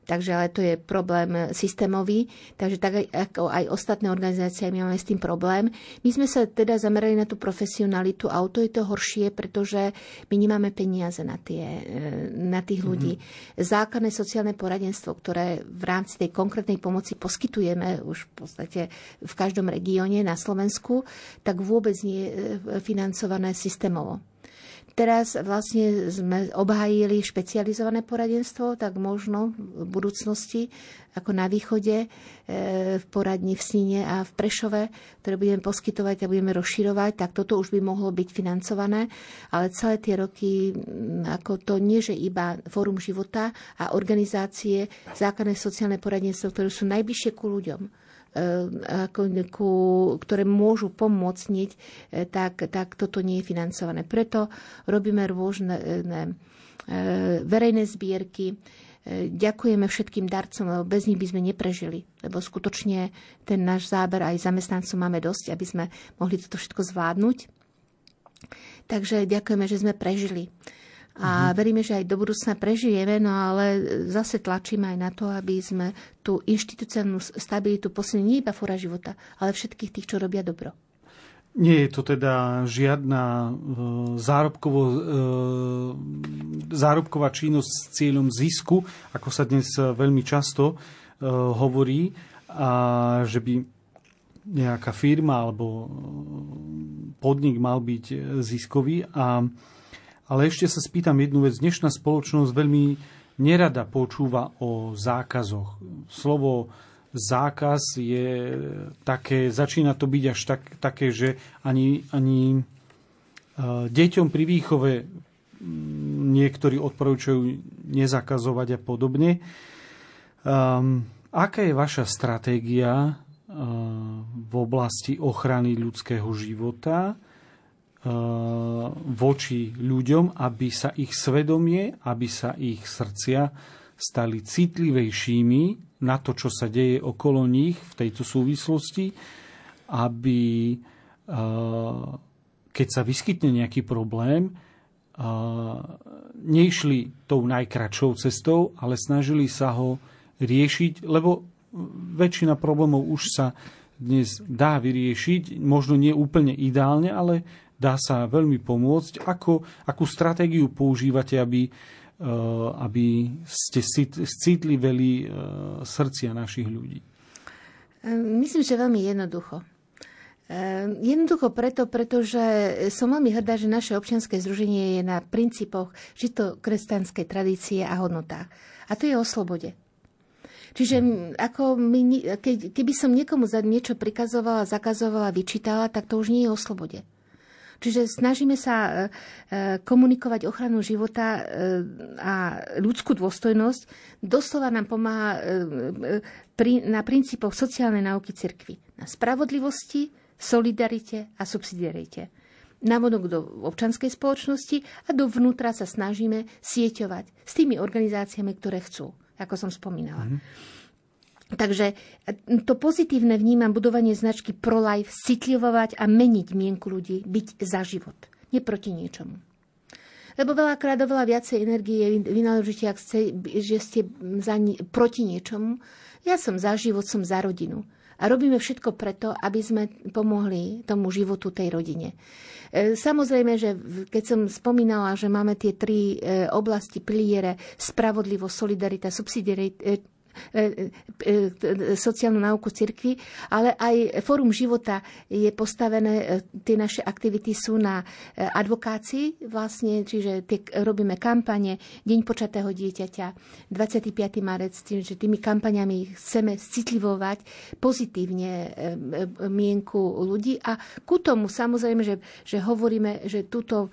takže ale to je problém systémový, takže tak ako aj ostatné organizácie my máme s tým problém. My sme sa teda zamerali na tú profesionalitu a o to je to horšie, pretože my nemáme peniaze na, tie, na tých mhm. ľudí. Mm-hmm. Základné sociálne poradenstvo, ktoré v rámci tej konkrétnej pomoci poskytujeme už v podstate v každom regióne na Slovensku, tak vôbec nie je financované systémovo. Teraz vlastne sme obhájili špecializované poradenstvo, tak možno v budúcnosti, ako na východe, e, v poradni v Sníne a v Prešove, ktoré budeme poskytovať a budeme rozširovať, tak toto už by mohlo byť financované, ale celé tie roky, ako to nie, že iba Fórum života a organizácie, základné sociálne poradenstvo, ktoré sú najbližšie ku ľuďom, ako, ku, ktoré môžu pomôcť, eh, tak, tak toto nie je financované. Preto robíme rôzne ne, eh, verejné zbierky, Ďakujeme všetkým darcom, lebo bez nich by sme neprežili. Lebo skutočne ten náš záber aj zamestnancov máme dosť, aby sme mohli toto všetko zvládnuť. Takže ďakujeme, že sme prežili. A mm-hmm. veríme, že aj do budúcna prežijeme, no ale zase tlačíme aj na to, aby sme tú inštitucionálnu stabilitu posilnili nie iba fora života, ale všetkých tých, čo robia dobro. Nie je to teda žiadna e, zárobkovo, e, zárobková činnosť s cieľom zisku, ako sa dnes veľmi často e, hovorí, a že by nejaká firma alebo podnik mal byť ziskový. A, ale ešte sa spýtam jednu vec. Dnešná spoločnosť veľmi nerada počúva o zákazoch. Slovo zákaz je také, začína to byť až tak, také, že ani, ani deťom pri výchove niektorí odporúčajú nezakazovať a podobne. Um, aká je vaša stratégia uh, v oblasti ochrany ľudského života voči ľuďom, aby sa ich svedomie, aby sa ich srdcia stali citlivejšími na to, čo sa deje okolo nich v tejto súvislosti, aby uh, keď sa vyskytne nejaký problém, neišli tou najkračšou cestou, ale snažili sa ho riešiť, lebo väčšina problémov už sa dnes dá vyriešiť, možno nie úplne ideálne, ale dá sa veľmi pomôcť. Ako, akú stratégiu používate, aby, e, aby ste citliveli e, srdcia našich ľudí? Myslím, že veľmi jednoducho. Jednoducho preto, pretože som veľmi hrdá, že naše občianske združenie je na princípoch žito kresťanskej tradície a hodnotách. A to je o slobode. Čiže ako my, keby som niekomu za niečo prikazovala, zakazovala, vyčítala, tak to už nie je o slobode. Čiže snažíme sa e, e, komunikovať ochranu života e, a ľudskú dôstojnosť. Doslova nám pomáha na princípoch sociálnej náuky cirkvy. Na spravodlivosti, solidarite a subsidiarite. Navodok do občanskej spoločnosti a dovnútra sa snažíme sieťovať s tými organizáciami, ktoré chcú, ako som spomínala. Mm-hmm. Takže to pozitívne vnímam budovanie značky pro-life, citlivovať a meniť mienku ľudí, byť za život, nie proti niečomu. Lebo veľakrát oveľa viacej energie vynaložíte, ak ste, že ste za, proti niečomu. Ja som za život, som za rodinu. A robíme všetko preto, aby sme pomohli tomu životu tej rodine. E, samozrejme, že keď som spomínala, že máme tie tri e, oblasti piliere, spravodlivosť, solidarita, subsidiarita, E, e, e, sociálnu náuku cirkvi, ale aj Fórum života je postavené, tie naše aktivity sú na advokácii vlastne, čiže tie, robíme kampane Deň počatého dieťaťa, 25. marec, čiže tými kampaňami chceme citlivovať pozitívne mienku ľudí a ku tomu samozrejme, že, že hovoríme, že túto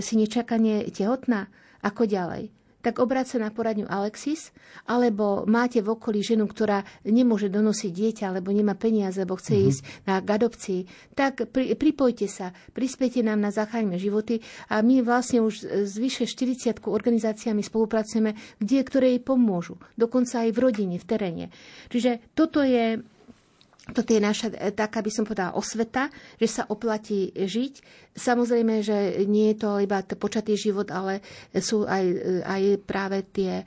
si nečakanie tehotná, ako ďalej tak obráť sa na poradňu Alexis, alebo máte v okolí ženu, ktorá nemôže donosiť dieťa, alebo nemá peniaze, alebo chce mm-hmm. ísť na adopcii, tak pri, pripojte sa, prispiete nám na Zachráňme životy a my vlastne už s vyše 40 organizáciami spolupracujeme, kde, ktoré jej pomôžu, dokonca aj v rodine, v teréne. Čiže toto je toto je naša e, taká, by som povedala, osveta, že sa oplatí žiť. Samozrejme, že nie je to iba počatý život, ale sú aj, e, aj práve tie e,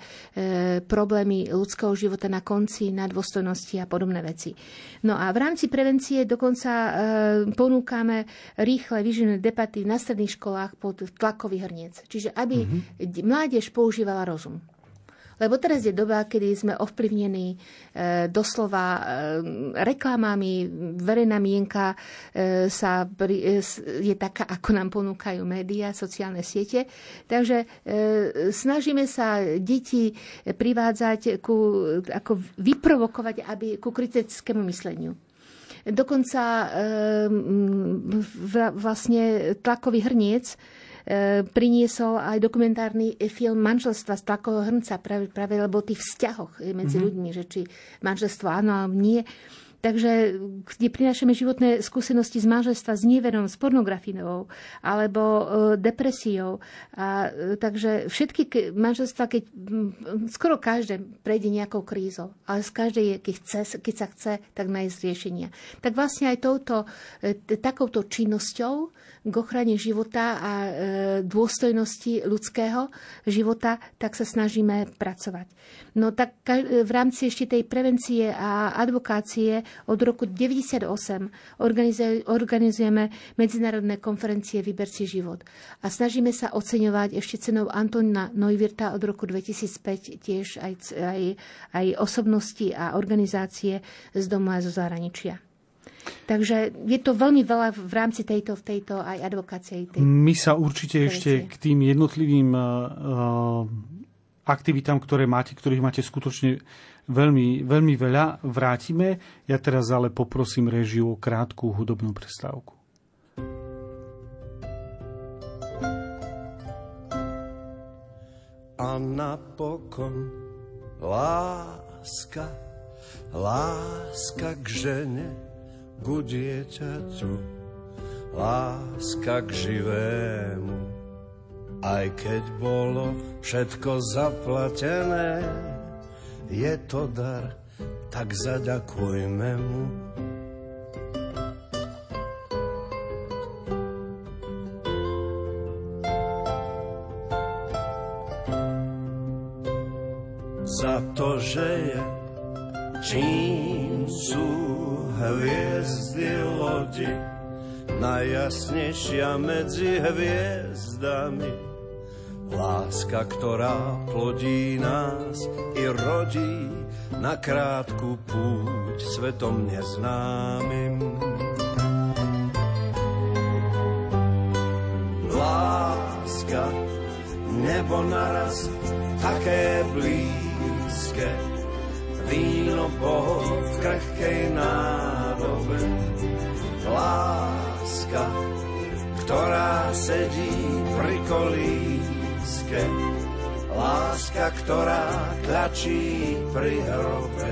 problémy ľudského života na konci, na dôstojnosti a podobné veci. No a v rámci prevencie dokonca e, ponúkame rýchle vyživené debaty na stredných školách pod tlakový hrniec. Čiže aby mm-hmm. mládež používala rozum. Lebo teraz je doba, kedy sme ovplyvnení e, doslova e, reklamami, verejná mienka e, sa pri, e, je taká, ako nám ponúkajú médiá, sociálne siete. Takže e, snažíme sa deti privádzať, ku, ako vyprovokovať aby, ku kritickému mysleniu. Dokonca e, vlastne tlakový hrniec priniesol aj dokumentárny film manželstva z tlakového hrnca, práve, práve lebo o tých vzťahoch medzi mm-hmm. ľuďmi, že či manželstvo áno alebo nie. Takže kde prinášame životné skúsenosti z manželstva s neverom, s pornografinou alebo e, depresiou. A, e, takže všetky manželstva, keď m, skoro každé prejde nejakou krízou, ale z každej, keď, chce, keď sa chce, tak nájsť riešenia. Tak vlastne aj touto, e, takouto činnosťou k ochrane života a e, dôstojnosti ľudského života, tak sa snažíme pracovať. No tak v rámci ešte tej prevencie a advokácie od roku 1998 organizujeme medzinárodné konferencie Vyber si život. A snažíme sa oceňovať ešte cenou Antona Neuwirta od roku 2005 tiež aj, aj, aj osobnosti a organizácie z domu a zo zahraničia. Takže je to veľmi veľa v rámci tejto, v tejto aj advokácie. Tej My sa určite ešte k tým jednotlivým uh, aktivitám, ktoré máte, ktorých máte skutočne veľmi, veľmi veľa, vrátime. Ja teraz ale poprosím režiu o krátku hudobnú prestávku. A napokon láska, láska k žene, ku dieťaťu, láska k živému. Aj keď bolo všetko zaplatené, je to dar, tak zaďakujme mu. Najjasnejšia medzi hviezdami. Láska, ktorá plodí nás i rodí na krátku púť svetom neznámym. Láska, nebo naraz také blízke, víno Boh v krehkej nádobe. Láska, ktorá sedí pri kolíske, láska, ktorá tlačí pri hrobe.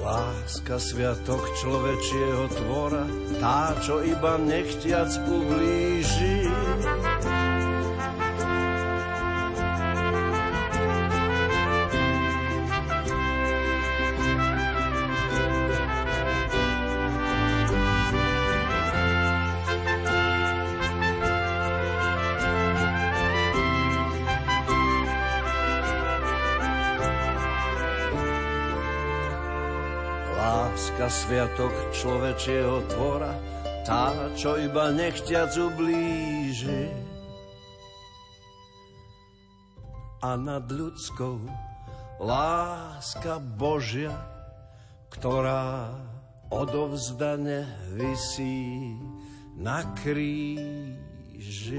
Láska sviatok človečieho tvora, tá, čo iba nechtiac ublíži. Sviatok človečieho tvora, tá, čo iba nechťac ublíži. A nad ľudskou láska Božia, ktorá odovzdane visí na kríži.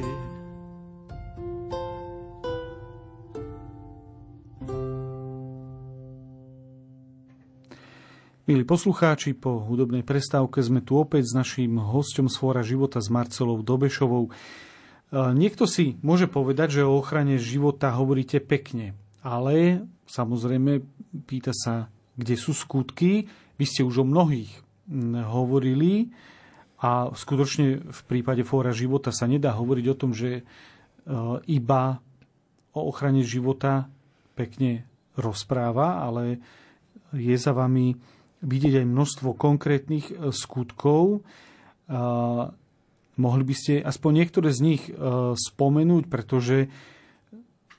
Milí poslucháči, po hudobnej prestávke sme tu opäť s naším hostom Svora života s Marcelou Dobešovou. E, niekto si môže povedať, že o ochrane života hovoríte pekne, ale samozrejme pýta sa, kde sú skutky. Vy ste už o mnohých hovorili a skutočne v prípade Fóra života sa nedá hovoriť o tom, že e, iba o ochrane života pekne rozpráva, ale je za vami vidieť aj množstvo konkrétnych e, skutkov. Mohli by ste aspoň niektoré z nich e, spomenúť, pretože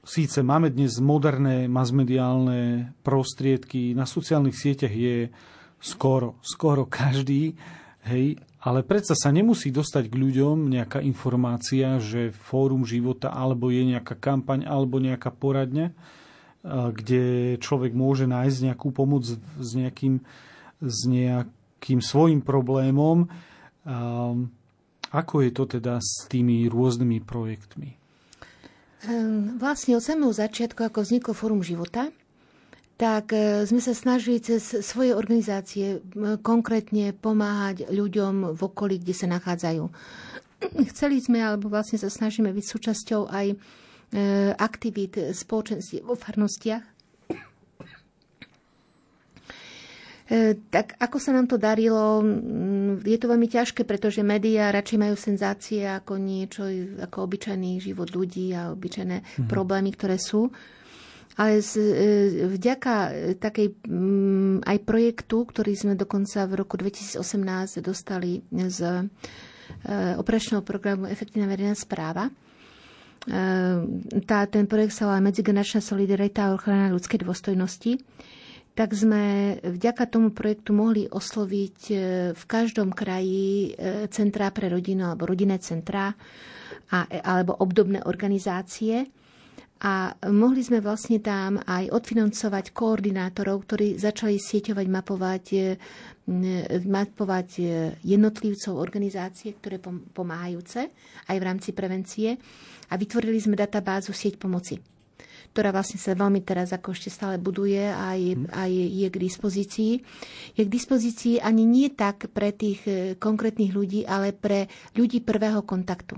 síce máme dnes moderné masmediálne prostriedky, na sociálnych sieťach je skoro, skoro každý, hej, ale predsa sa nemusí dostať k ľuďom nejaká informácia, že fórum života alebo je nejaká kampaň alebo nejaká poradňa, e, kde človek môže nájsť nejakú pomoc s nejakým s nejakým svojim problémom. Ako je to teda s tými rôznymi projektmi? Ehm, vlastne od samého začiatku, ako vzniklo Fórum života, tak e, sme sa snažili cez svoje organizácie konkrétne pomáhať ľuďom v okolí, kde sa nachádzajú. (clears throat) Chceli sme, alebo vlastne sa snažíme byť súčasťou aj e, aktivít spoločenství vo farnostiach, E, tak ako sa nám to darilo, je to veľmi ťažké, pretože médiá radšej majú senzácie ako niečo, ako obyčajný život ľudí a obyčajné mm-hmm. problémy, ktoré sú. Ale z, e, vďaka takej mm, aj projektu, ktorý sme dokonca v roku 2018 dostali z e, operačného programu Efektívna verejná správa, tá, ten projekt sa volá Medzigeneračná solidarita a ochrana ľudskej dôstojnosti tak sme vďaka tomu projektu mohli osloviť e, v každom kraji e, centrá pre rodinu alebo rodinné centrá a, alebo obdobné organizácie. a mohli sme vlastne tam aj odfinancovať koordinátorov, ktorí začali sieťovať, mapovať, e, mapovať e, jednotlivcov organizácie, ktoré pomáhajúce aj v rámci prevencie a vytvorili sme databázu sieť pomoci ktorá vlastne sa veľmi teraz ako ešte stále buduje a je, mhm. a je, je k dispozícii. Je k dispozícii ani nie tak pre tých e, konkrétnych ľudí, ale pre ľudí prvého kontaktu.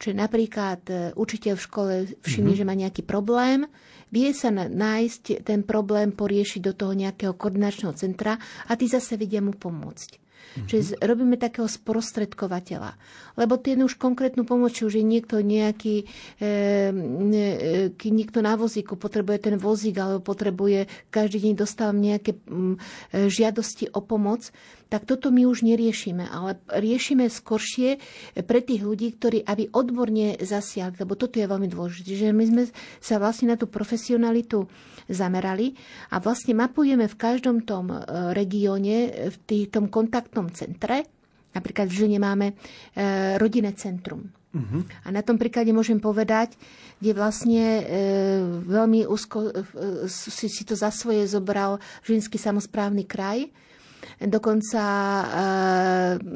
Čiže napríklad e, učiteľ v škole všimne, mm-hmm. že má nejaký problém, vie sa nájsť ten problém, poriešiť do toho nejakého koordinačného centra a tí zase vedia mu pomôcť. Čiže robíme takého sprostredkovateľa. Lebo ten už konkrétnu pomoc, či už je niekto nejaký, e, e, niekto na vozíku, potrebuje ten vozík, alebo potrebuje, každý deň dostávam nejaké mm, e, žiadosti o pomoc, tak toto my už neriešime, ale riešime skoršie pre tých ľudí, ktorí aby odborne zasiahli, lebo toto je veľmi dôležité. Že my sme sa vlastne na tú profesionalitu zamerali a vlastne mapujeme v každom tom e, regióne, v tom kontaktnom centre, napríklad v Žiline máme e, rodinné centrum. Uh-huh. A na tom príklade môžem povedať, kde vlastne e, veľmi úzko e, si, si to za svoje zobral Žilinský samozprávny kraj, Dokonca e,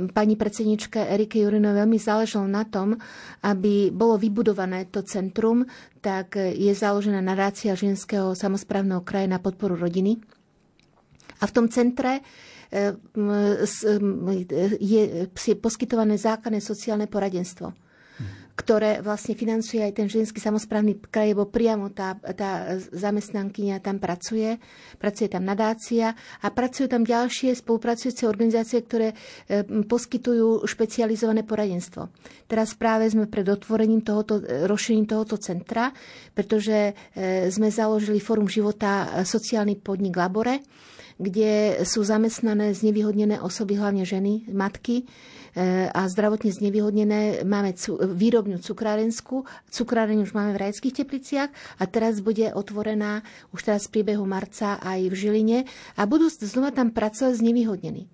pani predsedničke Erike Jurino veľmi záležalo na tom, aby bolo vybudované to centrum, tak je založená nadácia ženského samozprávneho kraja na podporu rodiny. A v tom centre e, je, je poskytované základné sociálne poradenstvo ktoré vlastne financuje aj ten ženský samozprávny kraj, lebo priamo tá, tá zamestnankyňa tam pracuje, pracuje tam nadácia a pracujú tam ďalšie spolupracujúce organizácie, ktoré e, poskytujú špecializované poradenstvo. Teraz práve sme pred otvorením tohoto, rozšírením tohoto centra, pretože e, sme založili Fórum života e, sociálny podnik Labore, kde sú zamestnané znevýhodnené osoby, hlavne ženy, matky, a zdravotne znevýhodnené máme výrobňu cukrárenskú. Cukráreň už máme v Rajských tepliciach a teraz bude otvorená už teraz v priebehu marca aj v Žiline a budú znova tam pracovať znevýhodnení.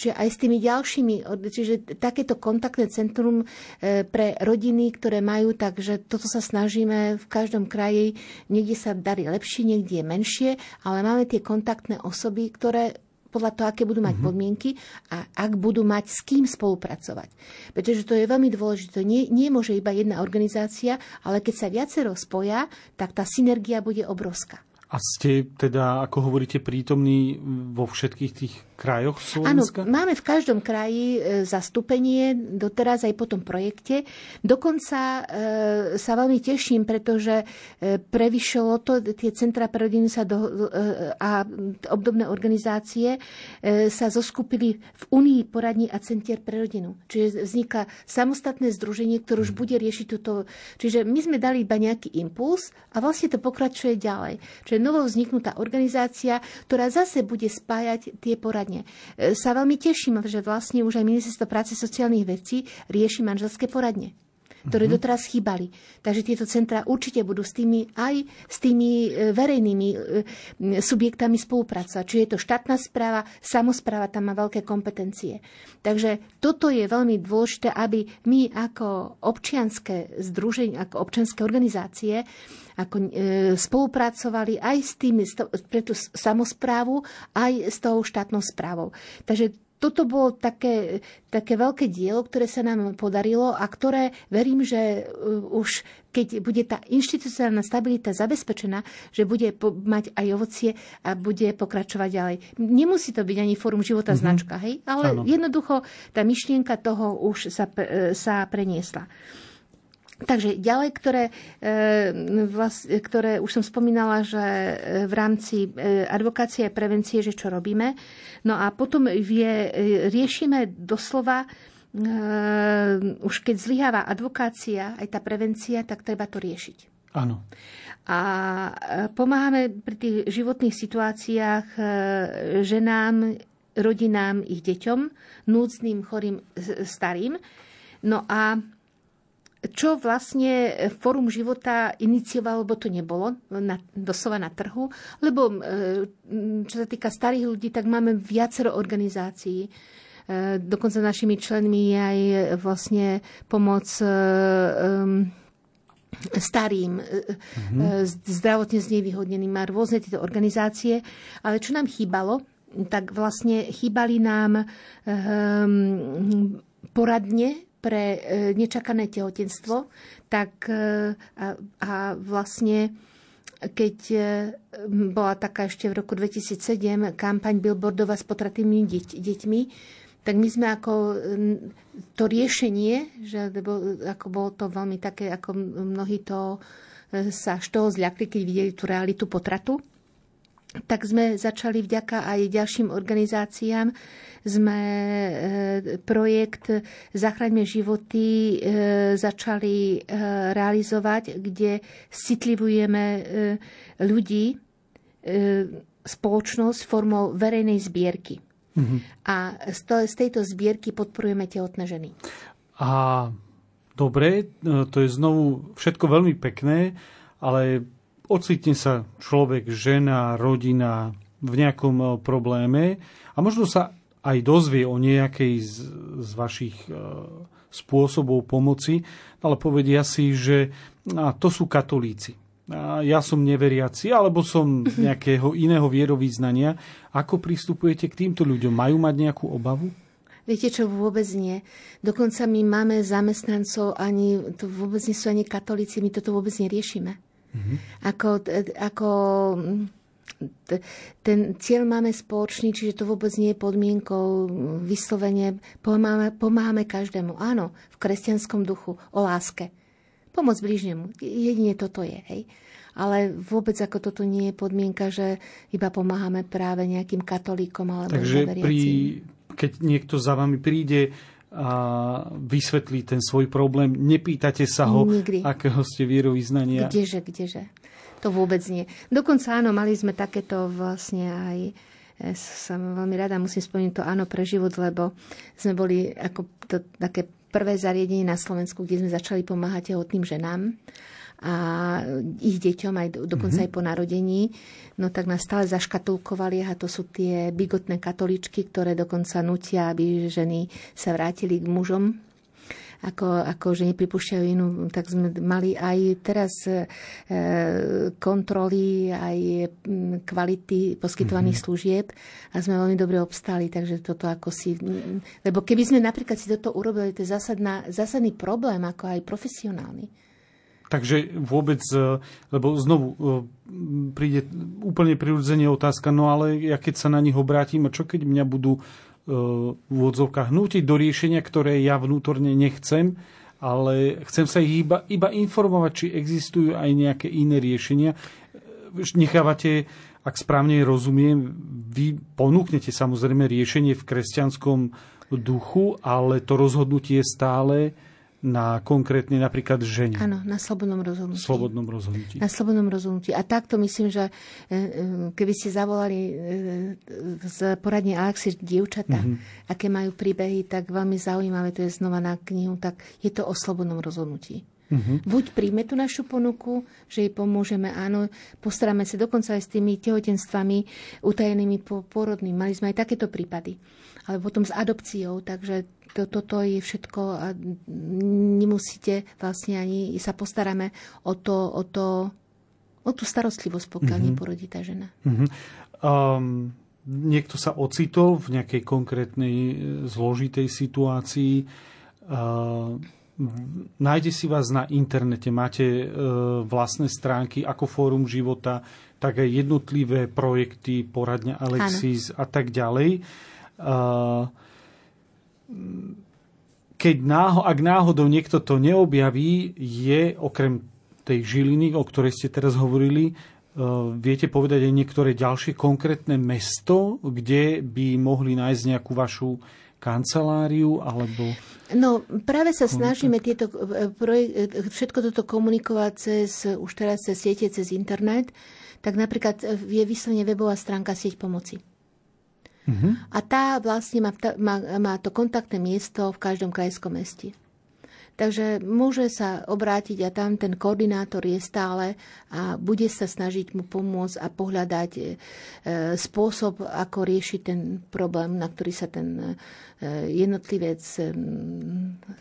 Čiže aj s tými ďalšími, čiže takéto kontaktné centrum e, pre rodiny, ktoré majú, takže toto sa snažíme v každom kraji, niekde sa darí lepšie, niekde je menšie, ale máme tie kontaktné osoby, ktoré podľa toho, aké budú mať mm-hmm. podmienky a ak budú mať s kým spolupracovať. Pretože to je veľmi dôležité. Nie, nie môže iba jedna organizácia, ale keď sa viacero spoja, tak tá synergia bude obrovská. A ste teda, ako hovoríte, prítomní vo všetkých tých krajoch Slovenska? Áno, máme v každom kraji e, zastúpenie, doteraz aj po tom projekte. Dokonca e, sa veľmi teším, pretože e, prevyšlo to, tie centra pre rodiny sa do, e, a obdobné organizácie e, sa zoskupili v Unii poradní a centier pre rodinu. Čiže vzniká samostatné združenie, ktoré už bude riešiť túto... Čiže my sme dali iba nejaký impuls a vlastne to pokračuje ďalej. Čiže novo vzniknutá organizácia, ktorá zase bude spájať tie poradne. E, sa veľmi teším, že vlastne už aj Ministerstvo práce sociálnych vecí rieši manželské poradne ktoré mm-hmm. doteraz chýbali. Takže tieto centra určite budú s tými aj s tými e, verejnými e, subjektami spolupracovať. Čiže je to štátna správa, samozpráva tam má veľké kompetencie. Takže toto je veľmi dôležité, aby my ako občianské združenie, ako občianské organizácie ako e, spolupracovali aj s tými, pre tú samozprávu, aj s tou štátnou správou. Takže toto bolo také, také veľké dielo, ktoré sa nám podarilo a ktoré verím, že uh, už keď bude tá inštitucionálna stabilita zabezpečená, že bude mať aj ovocie a bude pokračovať ďalej. Nemusí to byť ani fórum života mm-hmm. značka, hej? ale ano. jednoducho tá myšlienka toho už sa, e, sa preniesla. Takže ďalej, ktoré, e, ktoré už som spomínala, že e, v rámci e, advokácie a prevencie, že čo robíme. No a potom vie, riešime doslova už keď zlyháva advokácia, aj tá prevencia, tak treba to riešiť. Áno. A pomáhame pri tých životných situáciách ženám, rodinám, ich deťom, núdznym, chorým, starým. No a čo vlastne Fórum života iniciovalo, lebo to nebolo na, doslova na trhu, lebo e, čo sa týka starých ľudí, tak máme viacero organizácií. E, dokonca našimi členmi je aj vlastne pomoc e, starým, mm-hmm. zdravotne znevýhodneným a rôzne tieto organizácie. Ale čo nám chýbalo, tak vlastne chýbali nám um, poradne pre uh, nečakané tehotenstvo, tak uh, a, vlastne keď bola taká ešte v roku 2007 kampaň Billboardova s potratými deť, deťmi, tak my sme ako to riešenie, že lebo, ako bolo to veľmi také, ako mnohí to e, sa až toho zľakli, keď videli tú realitu potratu, tak sme začali vďaka aj ďalším organizáciám sme e, projekt Zachraňme životy e, začali realizovať, kde citlivujeme ľudí, spoločnosť formou verejnej zbierky. Mm-hmm. A z, to, z tejto zbierky podporujeme tehotné ženy. A dobre, e, to je znovu všetko veľmi pekné, ale ocitne sa človek, žena, rodina v nejakom e, probléme a možno sa aj dozvie o nejakej z, z vašich e, spôsobov pomoci, ale povedia si, že a, to sú katolíci ja som neveriaci, alebo som (laughs) nejakého iného vierovýznania. Ako pristupujete k týmto ľuďom? Majú mať nejakú obavu? Viete čo, vôbec nie. Dokonca my máme zamestnancov, ani, to vôbec nie sú ani katolíci, my toto vôbec neriešime. Mm-hmm. Ako, ako ten cieľ máme spoločný, čiže to vôbec nie je podmienkou vyslovene. Pomáhame, pomáhame každému. Áno, v kresťanskom duchu, o láske. Pomoc blížnemu. Jedine toto je. Hej. Ale vôbec ako toto nie je podmienka, že iba pomáhame práve nejakým katolíkom alebo Takže pri, keď niekto za vami príde a vysvetlí ten svoj problém, nepýtate sa ho, Nikdy. akého ste vierovýznania. Kdeže, kdeže. To vôbec nie. Dokonca áno, mali sme takéto vlastne aj ja som veľmi rada, musím spomenúť to áno pre život, lebo sme boli ako to, také prvé zariadenie na Slovensku, kde sme začali pomáhať tehotným ženám a ich deťom aj dokonca mm-hmm. aj po narodení, no tak nás stále zaškatulkovali a to sú tie bigotné katoličky, ktoré dokonca nutia, aby ženy sa vrátili k mužom ako, ako že nepripúšťajú inú, tak sme mali aj teraz e, kontroly, aj kvality poskytovaných mm-hmm. služieb a sme veľmi dobre obstáli, takže toto ako si... Lebo keby sme napríklad si toto urobili, to je zásadná, zásadný problém, ako aj profesionálny. Takže vôbec, e, lebo znovu e, príde úplne prirodzene otázka, no ale ja keď sa na nich obrátim, a čo keď mňa budú v úvodzovkách nútiť do riešenia, ktoré ja vnútorne nechcem, ale chcem sa ich iba, iba informovať, či existujú aj nejaké iné riešenia. Nechávate, ak správne rozumiem, vy ponúknete samozrejme riešenie v kresťanskom duchu, ale to rozhodnutie je stále na konkrétne napríklad žene. Áno, na slobodnom rozhodnutí. Slobodnom rozhodnutí. Na slobodnom rozhodnutí. A takto myslím, že e, e, keby ste zavolali e, z poradne Alexis dievčata, mm-hmm. aké majú príbehy, tak veľmi zaujímavé, to je znova na knihu, tak je to o slobodnom rozhodnutí. Mm-hmm. Buď príjme tú našu ponuku, že jej pomôžeme, áno, postaráme sa dokonca aj s tými tehotenstvami utajenými porodnými. Mali sme aj takéto prípady. Ale potom s adopciou, takže to, toto je všetko a nemusíte vlastne ani sa postaráme o to, o to o tú starostlivosť, pokiaľ mm-hmm. neporodí tá žena. Mm-hmm. Um, niekto sa ocitol v nejakej konkrétnej e, zložitej situácii. Uh, nájde si vás na internete, máte uh, vlastné stránky ako Fórum života, tak aj jednotlivé projekty, poradňa Alexis ano. a tak ďalej. Uh, keď náho, ak náhodou niekto to neobjaví, je okrem tej žiliny, o ktorej ste teraz hovorili, uh, viete povedať aj niektoré ďalšie konkrétne mesto, kde by mohli nájsť nejakú vašu kanceláriu alebo... No práve sa snažíme tieto, e, projek- e, všetko toto komunikovať cez, už teraz cez siete, cez internet. Tak napríklad je vyslovene webová stránka sieť pomoci. Uh-huh. A tá vlastne má, má, má to kontaktné miesto v každom krajskom meste. Takže môže sa obrátiť a tam ten koordinátor je stále a bude sa snažiť mu pomôcť a pohľadať e, spôsob, ako riešiť ten problém, na ktorý sa ten e, jednotlivec,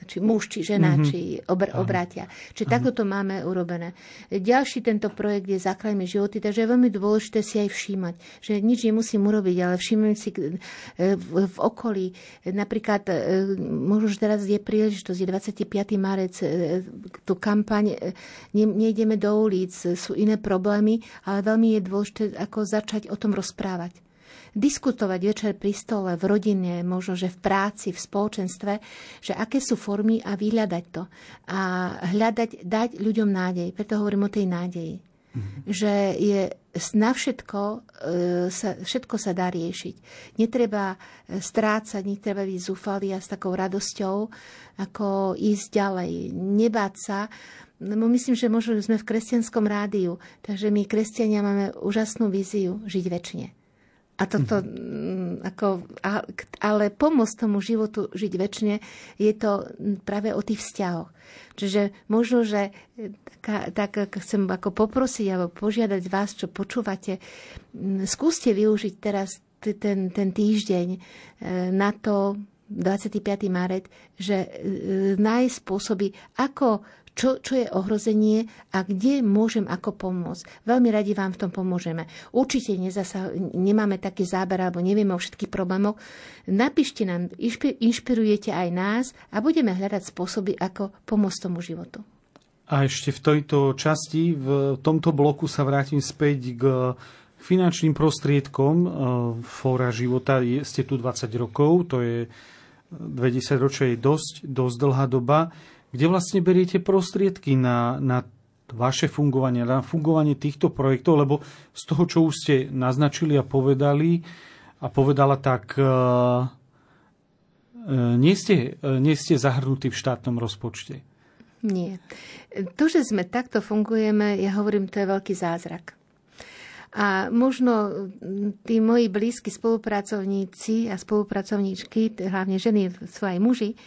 či muž, či žena, mm-hmm. či obr- obrátia. Čiže mm-hmm. takto to máme urobené. Ďalší tento projekt je Záklajme životy, takže je veľmi dôležité si aj všímať, že nič nemusím urobiť, ale všímať si v, v okolí. Napríklad, možno, že teraz je príležitosť, je 25 marec, e, tú kampaň, e, ne, nejdeme do ulic, sú iné problémy, ale veľmi je dôležité ako začať o tom rozprávať diskutovať večer pri stole, v rodine, možno, že v práci, v spoločenstve, že aké sú formy a vyhľadať to. A hľadať, dať ľuďom nádej. Preto hovorím o tej nádeji. Mm-hmm. Že je na všetko, e, sa, všetko sa dá riešiť. Netreba e, strácať, netreba byť zúfalý a s takou radosťou, ako ísť ďalej. Nebáť sa, No myslím, že možno sme v kresťanskom rádiu, takže my kresťania máme úžasnú víziu žiť väčšine. A toto, mm. ako, ale pomôcť tomu životu žiť väčšine je to práve o tých vzťahoch. Čiže možno, že tak, tak chcem ako poprosiť alebo požiadať vás, čo počúvate, skúste využiť teraz ten, ten týždeň e, na to, 25. maret, že e, nájsť spôsoby, ako čo, čo je ohrozenie a kde môžem ako pomôcť. Veľmi radi vám v tom pomôžeme. Určite nezasa, nemáme taký záber alebo nevieme o všetkých problémoch. Napíšte nám, inšpirujete aj nás a budeme hľadať spôsoby, ako pomôcť tomu životu. A ešte v tejto časti, v tomto bloku sa vrátim späť k finančným prostriedkom e, Fóra života. Ste tu 20 rokov, to je 20 ročie je dosť, dosť dlhá doba kde vlastne beriete prostriedky na, na vaše fungovanie, na fungovanie týchto projektov, lebo z toho, čo už ste naznačili a povedali a povedala, tak uh, nie, ste, uh, nie ste zahrnutí v štátnom rozpočte. Nie. To, že sme takto fungujeme, ja hovorím, to je veľký zázrak. A možno tí moji blízki spolupracovníci a spolupracovníčky, hlavne ženy, sú aj muži,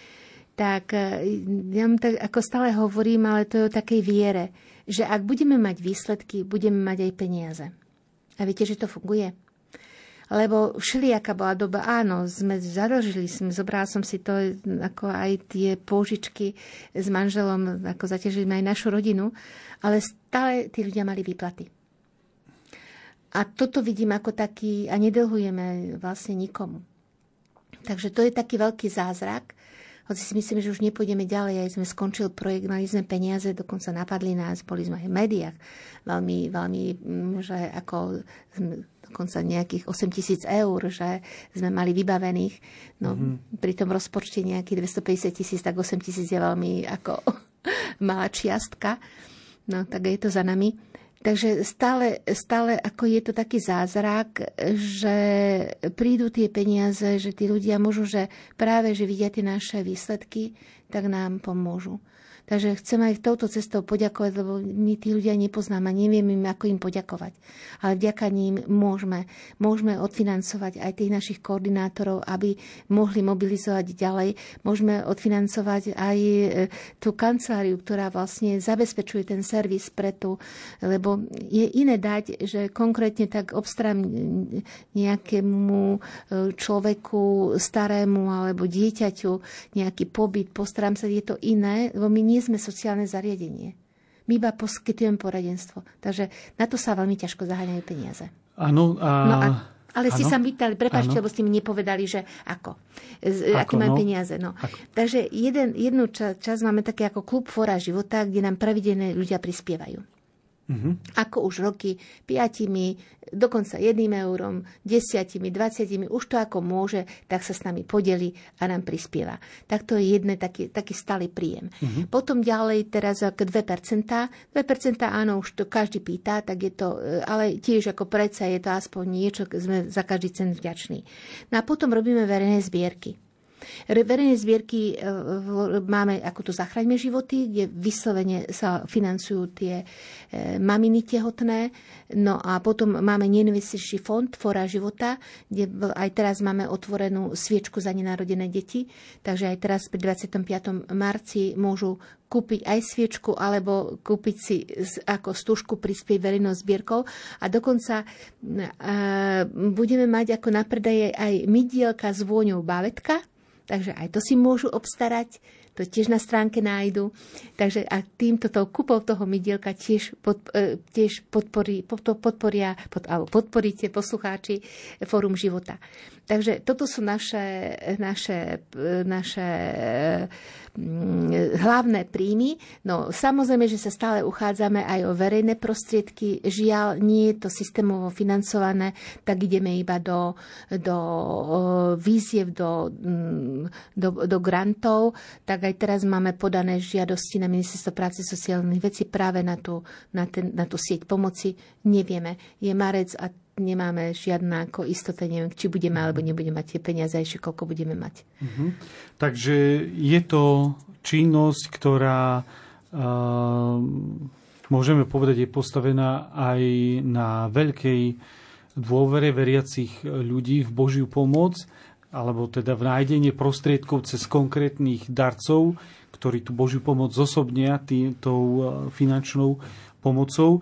tak e, ja tak ako stále hovorím, ale to je o takej viere, že ak budeme mať výsledky, budeme mať aj peniaze. A viete, že to funguje? Lebo všelijaká bola doba, áno, sme zadlžili, sme, zobrala som si to, ako aj tie pôžičky s manželom, ako zaťažili aj našu rodinu, ale stále tí ľudia mali výplaty. A toto vidím ako taký, a nedlhujeme vlastne nikomu. Takže to je taký veľký zázrak, hoci si myslím, že už nepôjdeme ďalej, aj sme skončil projekt, mali sme peniaze, dokonca napadli nás, boli sme aj v médiách, veľmi, veľmi, mm, že ako dokonca nejakých 8 tisíc eur, že sme mali vybavených. No, mm-hmm. pri tom rozpočte nejakých 250 tisíc, tak 8 tisíc je veľmi ako (laughs) malá čiastka. No, tak je to za nami. Takže stále, stále ako je to taký zázrak, že prídu tie peniaze, že tí ľudia môžu, že práve, že vidia tie naše výsledky, tak nám pomôžu. Takže chcem aj touto cestou poďakovať, lebo my tí ľudia nepoznáme nevieme im, ako im poďakovať. Ale vďaka ním môžeme, môžeme odfinancovať aj tých našich koordinátorov, aby mohli mobilizovať ďalej. Môžeme odfinancovať aj e, tú kanceláriu, ktorá vlastne zabezpečuje ten servis pre tú, lebo je iné dať, že konkrétne tak obstarám nejakému e, človeku starému alebo dieťaťu nejaký pobyt, postaram sa, je to iné, lebo my nie sme sociálne zariadenie. My iba poskytujeme poradenstvo. Takže na to sa veľmi ťažko zaháňajú peniaze. Áno. A... No a ale ano? ste sa pýtali, prepáčte, lebo ste mi nepovedali, že ako. Z, ako aké majú no? peniaze. No. Ako? Takže jeden, jednu čas, čas máme také ako klub Fora života, kde nám pravidelne ľudia prispievajú. Uh-huh. Ako už roky, piatimi, dokonca jedným eurom, desiatimi, dvaciatimi, už to ako môže, tak sa s nami podeli a nám prispieva. Tak to je jedné taký, taký stály príjem. Uh-huh. Potom ďalej teraz ako 2%. 2% áno, už to každý pýta, tak je to, e, ale tiež ako predsa je to aspoň niečo, sme za každý cen vďační. No a potom robíme verejné zbierky. Verejné zbierky máme ako to Zachraňme životy, kde vyslovene sa financujú tie maminy tehotné. No a potom máme neinvestičný fond Fora života, kde aj teraz máme otvorenú sviečku za nenarodené deti. Takže aj teraz pri 25. marci môžu kúpiť aj sviečku alebo kúpiť si ako stužku prispieť verejnou zbierkou a dokonca budeme mať ako na predaje aj mydielka s vôňou bávetka, takže aj to si môžu obstarať to tiež na stránke nájdu. Takže a týmto tou kúpou toho mydielka tiež, pod, e, tiež podporí, pod, podporia, pod, alebo podporíte poslucháči Fórum života. Takže toto sú naše, naše, naše Mm, hlavné príjmy. No samozrejme, že sa stále uchádzame aj o verejné prostriedky. Žiaľ, nie je to systémovo financované, tak ideme iba do, do výziev, do, mm, do, do grantov. Tak aj teraz máme podané žiadosti na Ministerstvo práce sociálnych vecí práve na tú, na, ten, na tú sieť pomoci. Nevieme. Je marec a nemáme žiadna ako istota, neviem, či budeme alebo nebudeme mať tie peniaze, ešte koľko budeme mať. Uh-huh. Takže je to činnosť, ktorá uh, môžeme povedať, je postavená aj na veľkej dôvere veriacich ľudí v Božiu pomoc, alebo teda v nájdenie prostriedkov cez konkrétnych darcov, ktorí tú Božiu pomoc zosobnia tou finančnou pomocou.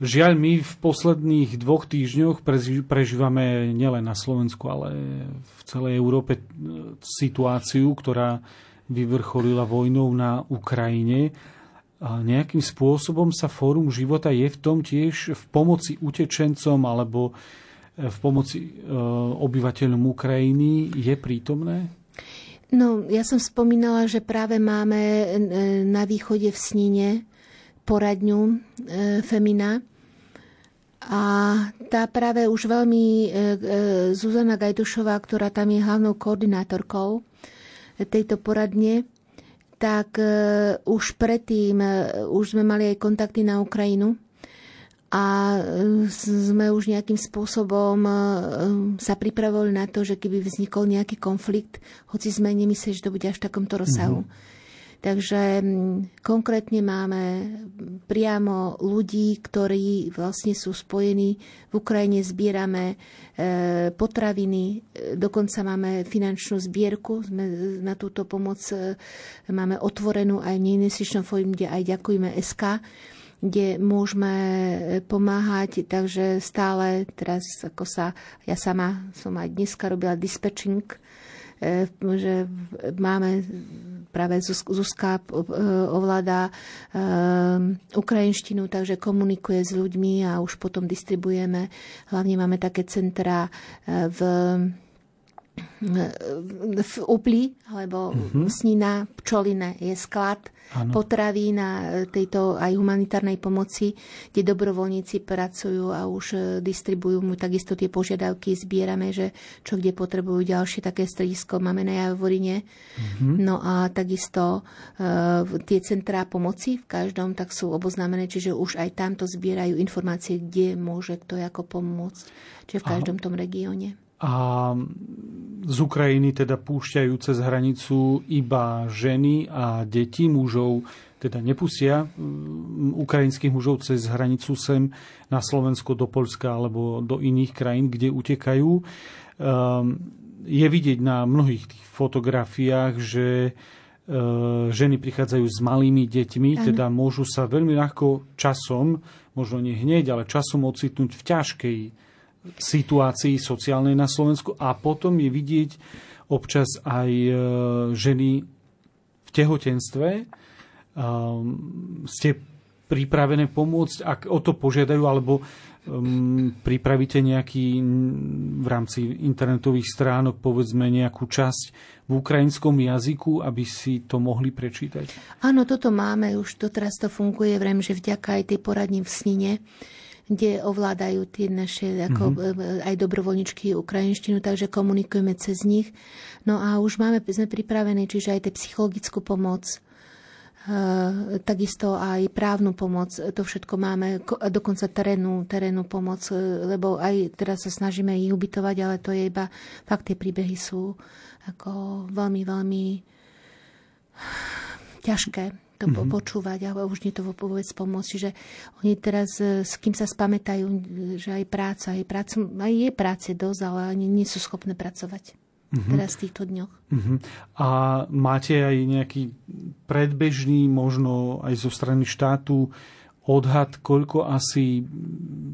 Žiaľ, my v posledných dvoch týždňoch prežívame nielen na Slovensku, ale v celej Európe e, situáciu, ktorá vyvrcholila vojnou na Ukrajine. A nejakým spôsobom sa Fórum života je v tom tiež v pomoci utečencom alebo e, v pomoci e, obyvateľom Ukrajiny je prítomné? No, ja som spomínala, že práve máme na východe v Snine poradňu Femina, a tá práve už veľmi e, e, Zuzana Gajdušová, ktorá tam je hlavnou koordinátorkou tejto poradne, tak e, už predtým už sme mali aj kontakty na Ukrajinu a sme už nejakým spôsobom sa pripravovali na to, že keby vznikol nejaký konflikt, hoci sme nemysleli, že to bude až v takomto rozsahu. Mm-hmm Takže mm, konkrétne máme priamo ľudí, ktorí vlastne sú spojení. V Ukrajine zbierame e, potraviny, e, dokonca máme finančnú zbierku na túto pomoc. E, máme otvorenú aj v neinvestičnom kde aj ďakujeme SK kde môžeme pomáhať, takže stále teraz ako sa, ja sama som aj dneska robila dispatching E, že máme práve Zuzka e, ovláda e, ukrajinštinu, takže komunikuje s ľuďmi a už potom distribujeme. Hlavne máme také centra v v Upli, alebo uh-huh. Snina, Pčolina je sklad ano. potravín a tejto aj humanitárnej pomoci, kde dobrovoľníci pracujú a už e, distribujú mu takisto tie požiadavky, zbierame, že čo kde potrebujú ďalšie také stredisko máme na Javorine. Uh-huh. No a takisto uh, tie centrá pomoci v každom tak sú oboznámené, čiže už aj tamto zbierajú informácie, kde môže kto ako pomôcť, čiže v každom Aha. tom regióne a z Ukrajiny teda púšťajú cez hranicu iba ženy a deti, mužov teda nepustia ukrajinských mužov cez hranicu sem na Slovensko, do Polska alebo do iných krajín, kde utekajú. Ehm, je vidieť na mnohých tých fotografiách, že e, ženy prichádzajú s malými deťmi, ano. teda môžu sa veľmi ľahko časom, možno nie hneď, ale časom ocitnúť v ťažkej situácii sociálnej na Slovensku a potom je vidieť občas aj e, ženy v tehotenstve. Ste pripravené pomôcť, ak o to požiadajú, alebo pripravíte nejaký v rámci internetových stránok, povedzme nejakú časť v ukrajinskom jazyku, aby si to mohli prečítať? Áno, toto máme, už doteraz to funguje, vrem, že vďaka aj tej poradni v Snine kde ovládajú tie naše ako, mm-hmm. aj dobrovoľničky ukrajinštinu, takže komunikujeme cez nich. No a už máme, sme pripravení, čiže aj psychologickú pomoc, takisto aj právnu pomoc, to všetko máme, dokonca terénu, terénu pomoc, lebo aj teraz sa snažíme ich ubytovať, ale to je iba, fakt tie príbehy sú ako veľmi, veľmi (sighs) ťažké to mm-hmm. počúvať a už nie to vôbec pomôcť. Čiže oni teraz, e, s kým sa spamätajú, že aj práca, aj, práca, aj je práce dosť, ale ani nie sú schopné pracovať. Mm-hmm. Teraz v týchto dňoch. Mm-hmm. A máte aj nejaký predbežný, možno aj zo strany štátu, odhad, koľko asi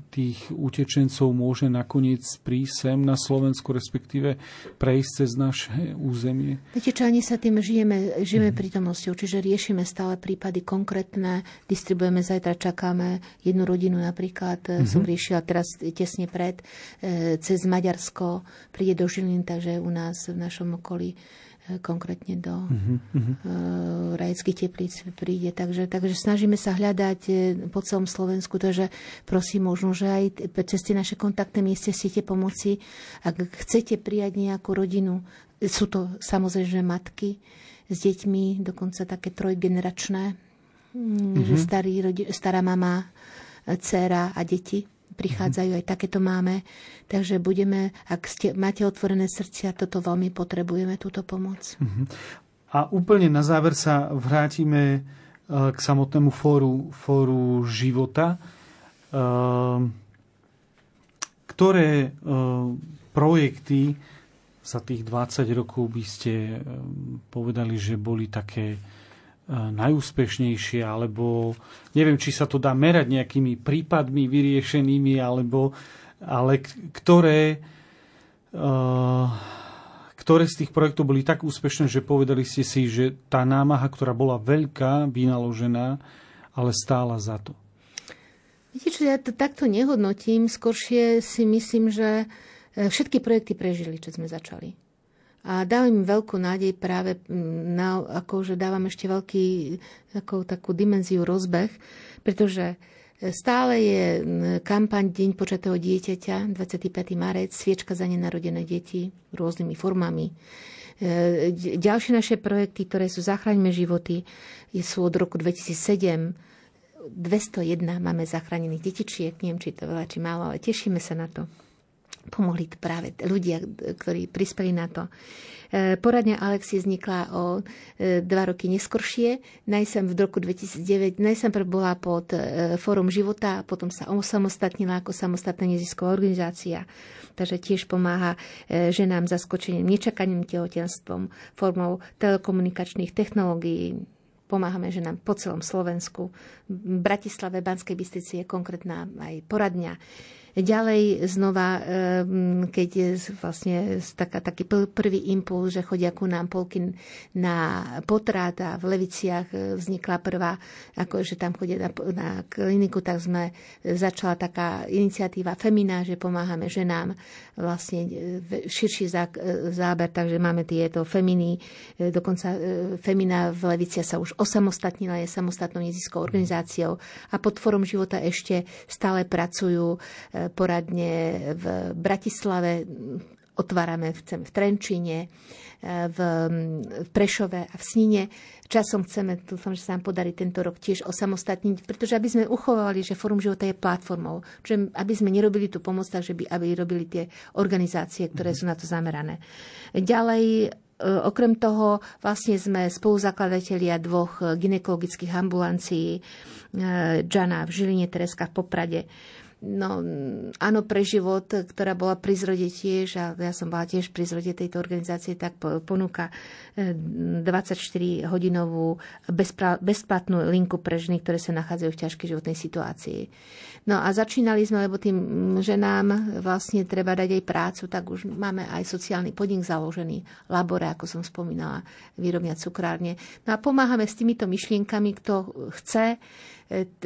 tých utečencov môže nakoniec prísť sem na Slovensku, respektíve prejsť cez naše územie? Viete čo, ani sa tým žijeme, žijeme mm. prítomnosťou, čiže riešime stále prípady konkrétne, distribuujeme, zajtra čakáme jednu rodinu napríklad, mm-hmm. som riešila teraz tesne pred, e, cez Maďarsko, príde do Žiliny, takže u nás v našom okolí konkrétne do uh-huh. rajeckých teplíc príde. Takže, takže snažíme sa hľadať e, po celom Slovensku, takže prosím možno, že aj cez tie naše kontaktné mieste siete pomoci, ak chcete prijať nejakú rodinu, sú to samozrejme matky s deťmi, dokonca také trojgeneračné, uh-huh. že starý, stará mama, dcéra a deti prichádzajú, aj takéto máme. Takže budeme, ak ste, máte otvorené srdcia, toto veľmi potrebujeme, túto pomoc. Mhm. A úplne na záver sa vrátime e, k samotnému fóru, fóru života. E, ktoré e, projekty za tých 20 rokov by ste povedali, že boli také najúspešnejšie, alebo neviem, či sa to dá merať nejakými prípadmi vyriešenými, alebo, ale ktoré, ktoré z tých projektov boli tak úspešné, že povedali ste si, že tá námaha, ktorá bola veľká, vynaložená, ale stála za to. Viete čo, ja to takto nehodnotím, skôršie si myslím, že e, všetky projekty prežili, čo sme začali. A dávam im veľkú nádej práve, na, ako, že dávam ešte veľký, ako, takú dimenziu rozbeh, pretože stále je kampaň Deň počatého dieťaťa, 25. marec, sviečka za nenarodené deti rôznymi formami. E, ďalšie naše projekty, ktoré sú Zachraňme životy, sú od roku 2007. 201 máme zachránených detičiek, neviem, či to veľa, či málo, ale tešíme sa na to pomohli práve ľudia, ktorí prispeli na to. E, poradňa Alexie vznikla o e, dva roky neskoršie. Najsem v roku 2009, najsem bola pod e, Fórum života a potom sa osamostatnila ako samostatná nezisková organizácia. Takže tiež pomáha ženám zaskočeným nečakaným tehotenstvom formou telekomunikačných technológií, pomáhame ženám po celom Slovensku. V Bratislave, Banskej Bystrici je konkrétna aj poradňa. Ďalej znova, keď je vlastne taká, taký prvý impuls, že chodia ku nám polky na potrat a v Leviciach e, vznikla prvá, ako že tam chodia na, na kliniku, tak sme začala taká iniciatíva Femina, že pomáhame ženám vlastne e, širší e, záber, takže máme tieto feminy, dokonca Femina v Levicia sa už osamostatnila, je samostatnou neziskovou organizáciou a pod Fórum života ešte stále pracujú poradne v Bratislave, otvárame chceme v Trenčine, v, Prešove a v Snine. Časom chceme, dúfam, že sa nám podarí tento rok tiež osamostatniť, pretože aby sme uchovali, že Fórum života je platformou, že aby sme nerobili tú pomoc, takže by, aby robili tie organizácie, ktoré sú na to zamerané. Ďalej e, Okrem toho vlastne sme spoluzakladatelia dvoch ginekologických ambulancií, e, Jana v Žiline, Tereska v Poprade no, áno pre život, ktorá bola pri zrode tiež, a ja som bola tiež pri zrode tejto organizácie, tak ponúka 24-hodinovú e, bezplatnú linku pre ženy, ktoré sa nachádzajú v ťažkej životnej situácii. No a začínali sme, lebo tým ženám vlastne treba dať aj prácu, tak už máme aj sociálny podnik založený, labore, ako som spomínala, výrobňa cukrárne. No a pomáhame s týmito myšlienkami, kto chce,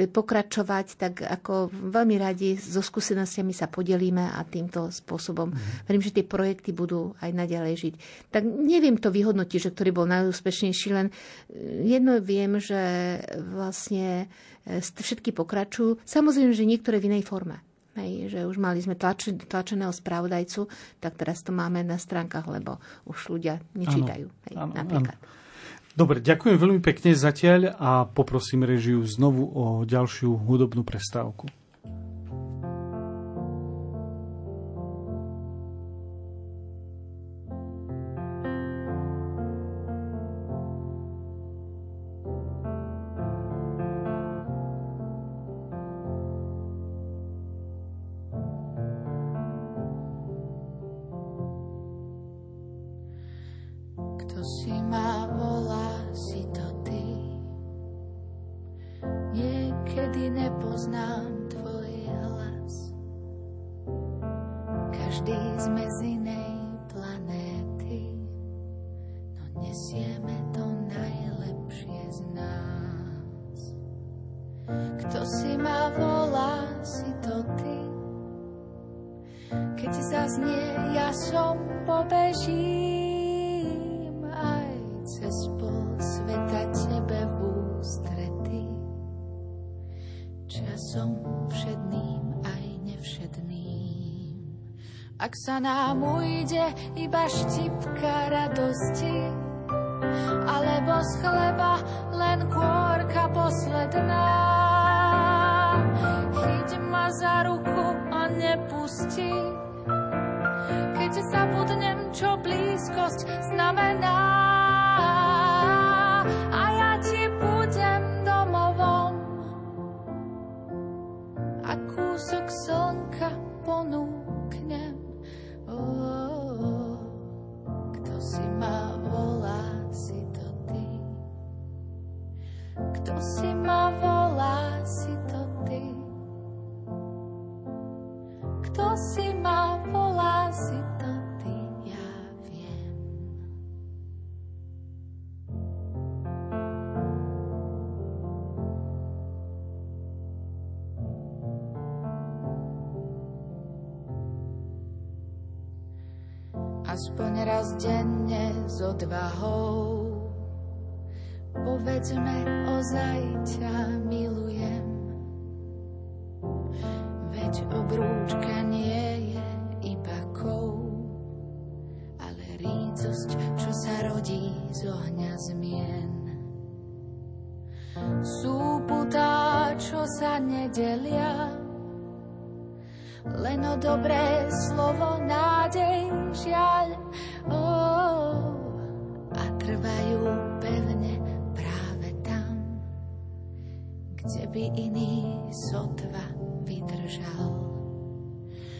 pokračovať, tak ako veľmi radi so skúsenostiami sa podelíme a týmto spôsobom mm. verím, že tie projekty budú aj naďalej žiť. Tak neviem to vyhodnotiť, že ktorý bol najúspešnejší, len e, jedno viem, že vlastne e, všetky pokračujú. Samozrejme, že niektoré v inej forme. Hej, že už mali sme tlač, tlačeného spravodajcu, tak teraz to máme na stránkach, lebo už ľudia nečítajú. Ano, hej, ano, napríklad. Ano. Dobre, ďakujem veľmi pekne zatiaľ a poprosím režiu znovu o ďalšiu hudobnú prestávku. Rícosť, čo sa rodí z ohňa zmien. Sú putá, čo sa nedelia, len o dobré slovo, nádej, žiaľ. Oh, a trvajú pevne práve tam, kde by iný sotva vydržal.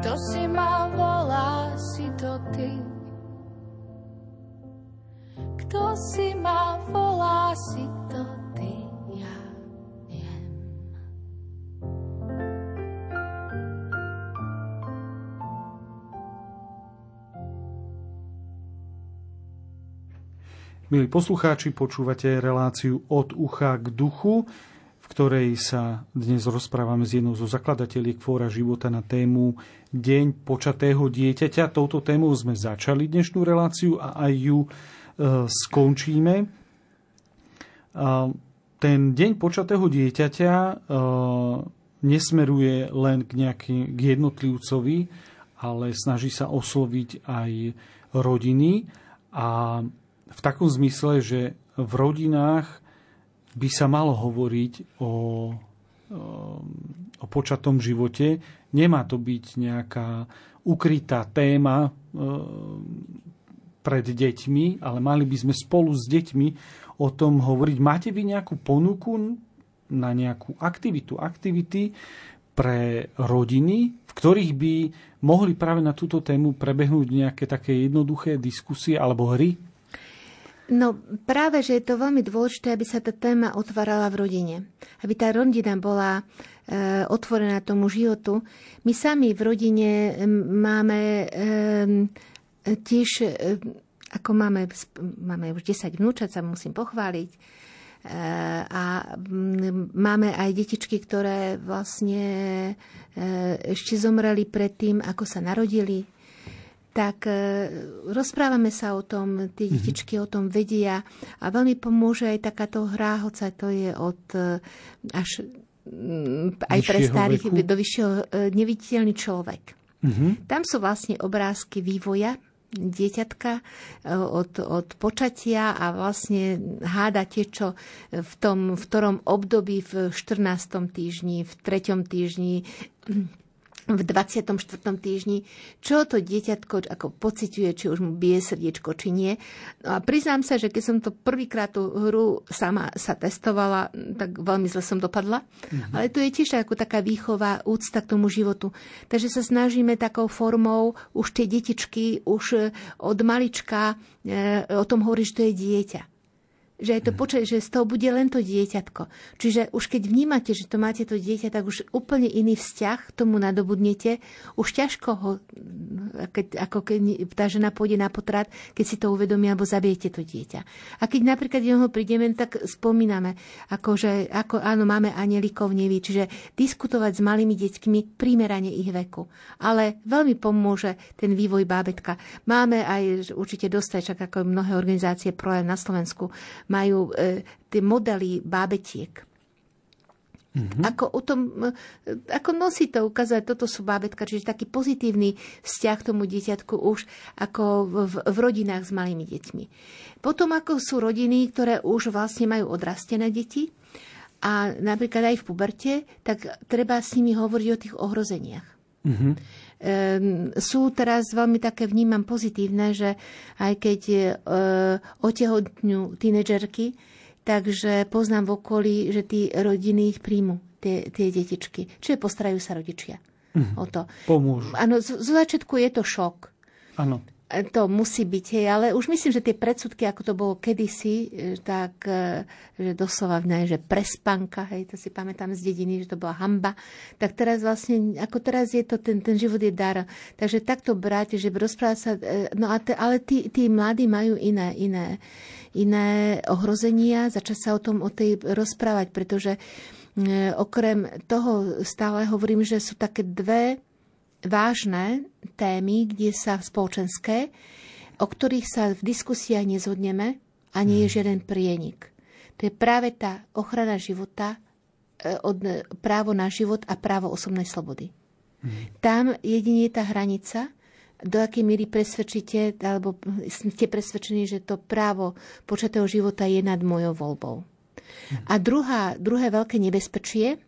Kto si ma volá, si to ty. Kto si ma volá, si to ty, ja viem. Milí poslucháči, počúvate reláciu od ucha k duchu, ktorej sa dnes rozprávame s jednou zo zakladateliek Fóra života na tému Deň počatého dieťaťa. Touto témou sme začali dnešnú reláciu a aj ju E, skončíme. Ten deň počatého dieťaťa e, nesmeruje len k, nejaký, k jednotlivcovi, ale snaží sa osloviť aj rodiny a v takom zmysle, že v rodinách by sa malo hovoriť o, e, o počatom živote. Nemá to byť nejaká ukrytá téma, pred deťmi, ale mali by sme spolu s deťmi o tom hovoriť. Máte vy nejakú ponuku na nejakú aktivitu, aktivity pre rodiny, v ktorých by mohli práve na túto tému prebehnúť nejaké také jednoduché diskusie alebo hry? No práve, že je to veľmi dôležité, aby sa tá téma otvárala v rodine. Aby tá rodina bola e, otvorená tomu životu. My sami v rodine máme e, tiež, e, ako máme, máme už 10 vnúčat, sa musím pochváliť, e, a máme aj detičky, ktoré vlastne e, ešte zomreli pred tým, ako sa narodili tak e, rozprávame sa o tom, tie mhm. detičky mm-hmm. o tom vedia a veľmi pomôže aj takáto hra, hoca to je od e, až mm, aj pre starých veku. do vyššieho e, neviditeľný človek. Mm-hmm. Tam sú vlastne obrázky vývoja dieťatka od, od počatia a vlastne hádate, čo v tom, v ktorom období v 14. týždni, v 3. týždni v 24. týždni, čo to dieťatko ako pociťuje, či už mu bije srdiečko, či nie. No a priznám sa, že keď som to prvýkrát tú hru sama sa testovala, tak veľmi zle som dopadla. Mm-hmm. Ale to je tiež ako taká výchova, úcta k tomu životu. Takže sa snažíme takou formou už tie detičky, už od malička e, o tom hovorí, že to je dieťa že je to počuť, že z toho bude len to dieťatko. Čiže už keď vnímate, že to máte to dieťa, tak už úplne iný vzťah tomu nadobudnete. Už ťažko ho, keď, ako keď tá žena pôjde na potrat, keď si to uvedomí, alebo zabijete to dieťa. A keď napríklad ho prídeme, tak spomíname, ako, že, ako áno, máme anielikov neví, čiže diskutovať s malými deťmi primerane ich veku. Ale veľmi pomôže ten vývoj bábetka. Máme aj určite dostať, ako mnohé organizácie projem na Slovensku, majú e, tie modely bábetiek. Mm-hmm. Ako, o tom, e, ako nosí to ukázať, toto sú bábetka, čiže taký pozitívny vzťah k tomu dieťatku už ako v, v rodinách s malými deťmi. Potom ako sú rodiny, ktoré už vlastne majú odrastené deti a napríklad aj v puberte, tak treba s nimi hovoriť o tých ohrozeniach. Mm-hmm. Um, sú teraz veľmi také, vnímam pozitívne, že aj keď uh, otehotňujú tínedžerky, takže poznám v okolí, že tí rodiny ich príjmu, tie, tie detičky. Čiže postarajú sa rodičia mm-hmm. o to. Pomôžu. Áno, z, z začiatku je to šok. Áno to musí byť, hej, ale už myslím, že tie predsudky, ako to bolo kedysi, e, tak, e, že doslova že prespanka, hej, to si pamätám z dediny, že to bola hamba, tak teraz vlastne, ako teraz je to, ten, ten život je dar. Takže takto brať, že rozprávať sa, e, no a te, ale tí, tí mladí majú iné, iné, iné ohrozenia, začať sa o tom, o tej rozprávať, pretože okrem toho stále hovorím, že sú také dve vážne témy, kde sa spoločenské, o ktorých sa v diskusiách nezhodneme a nie je mhm. žiaden prienik. To je práve tá ochrana života, e, od právo na život a právo osobnej slobody. Mm. Tam jedine je tá hranica, do akej míry presvedčíte, alebo ste presvedčení, že to právo počatého života je nad mojou voľbou. Mm. A druhá, druhé veľké nebezpečie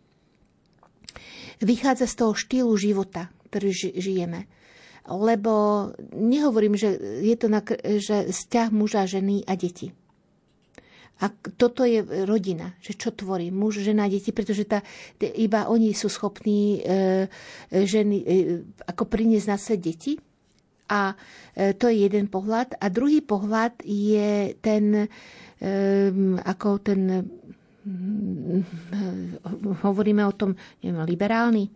vychádza z toho štýlu života, ktorý žijeme. Lebo nehovorím, že je to na, že vzťah muža, ženy a deti. A toto je rodina, že čo tvorí muž, žena, deti, pretože tá, iba oni sú schopní e, ženy e, ako priniesť na svet deti. A e, to je jeden pohľad. A druhý pohľad je ten, e, ako ten, hm, hovoríme o tom, neviem, liberálny,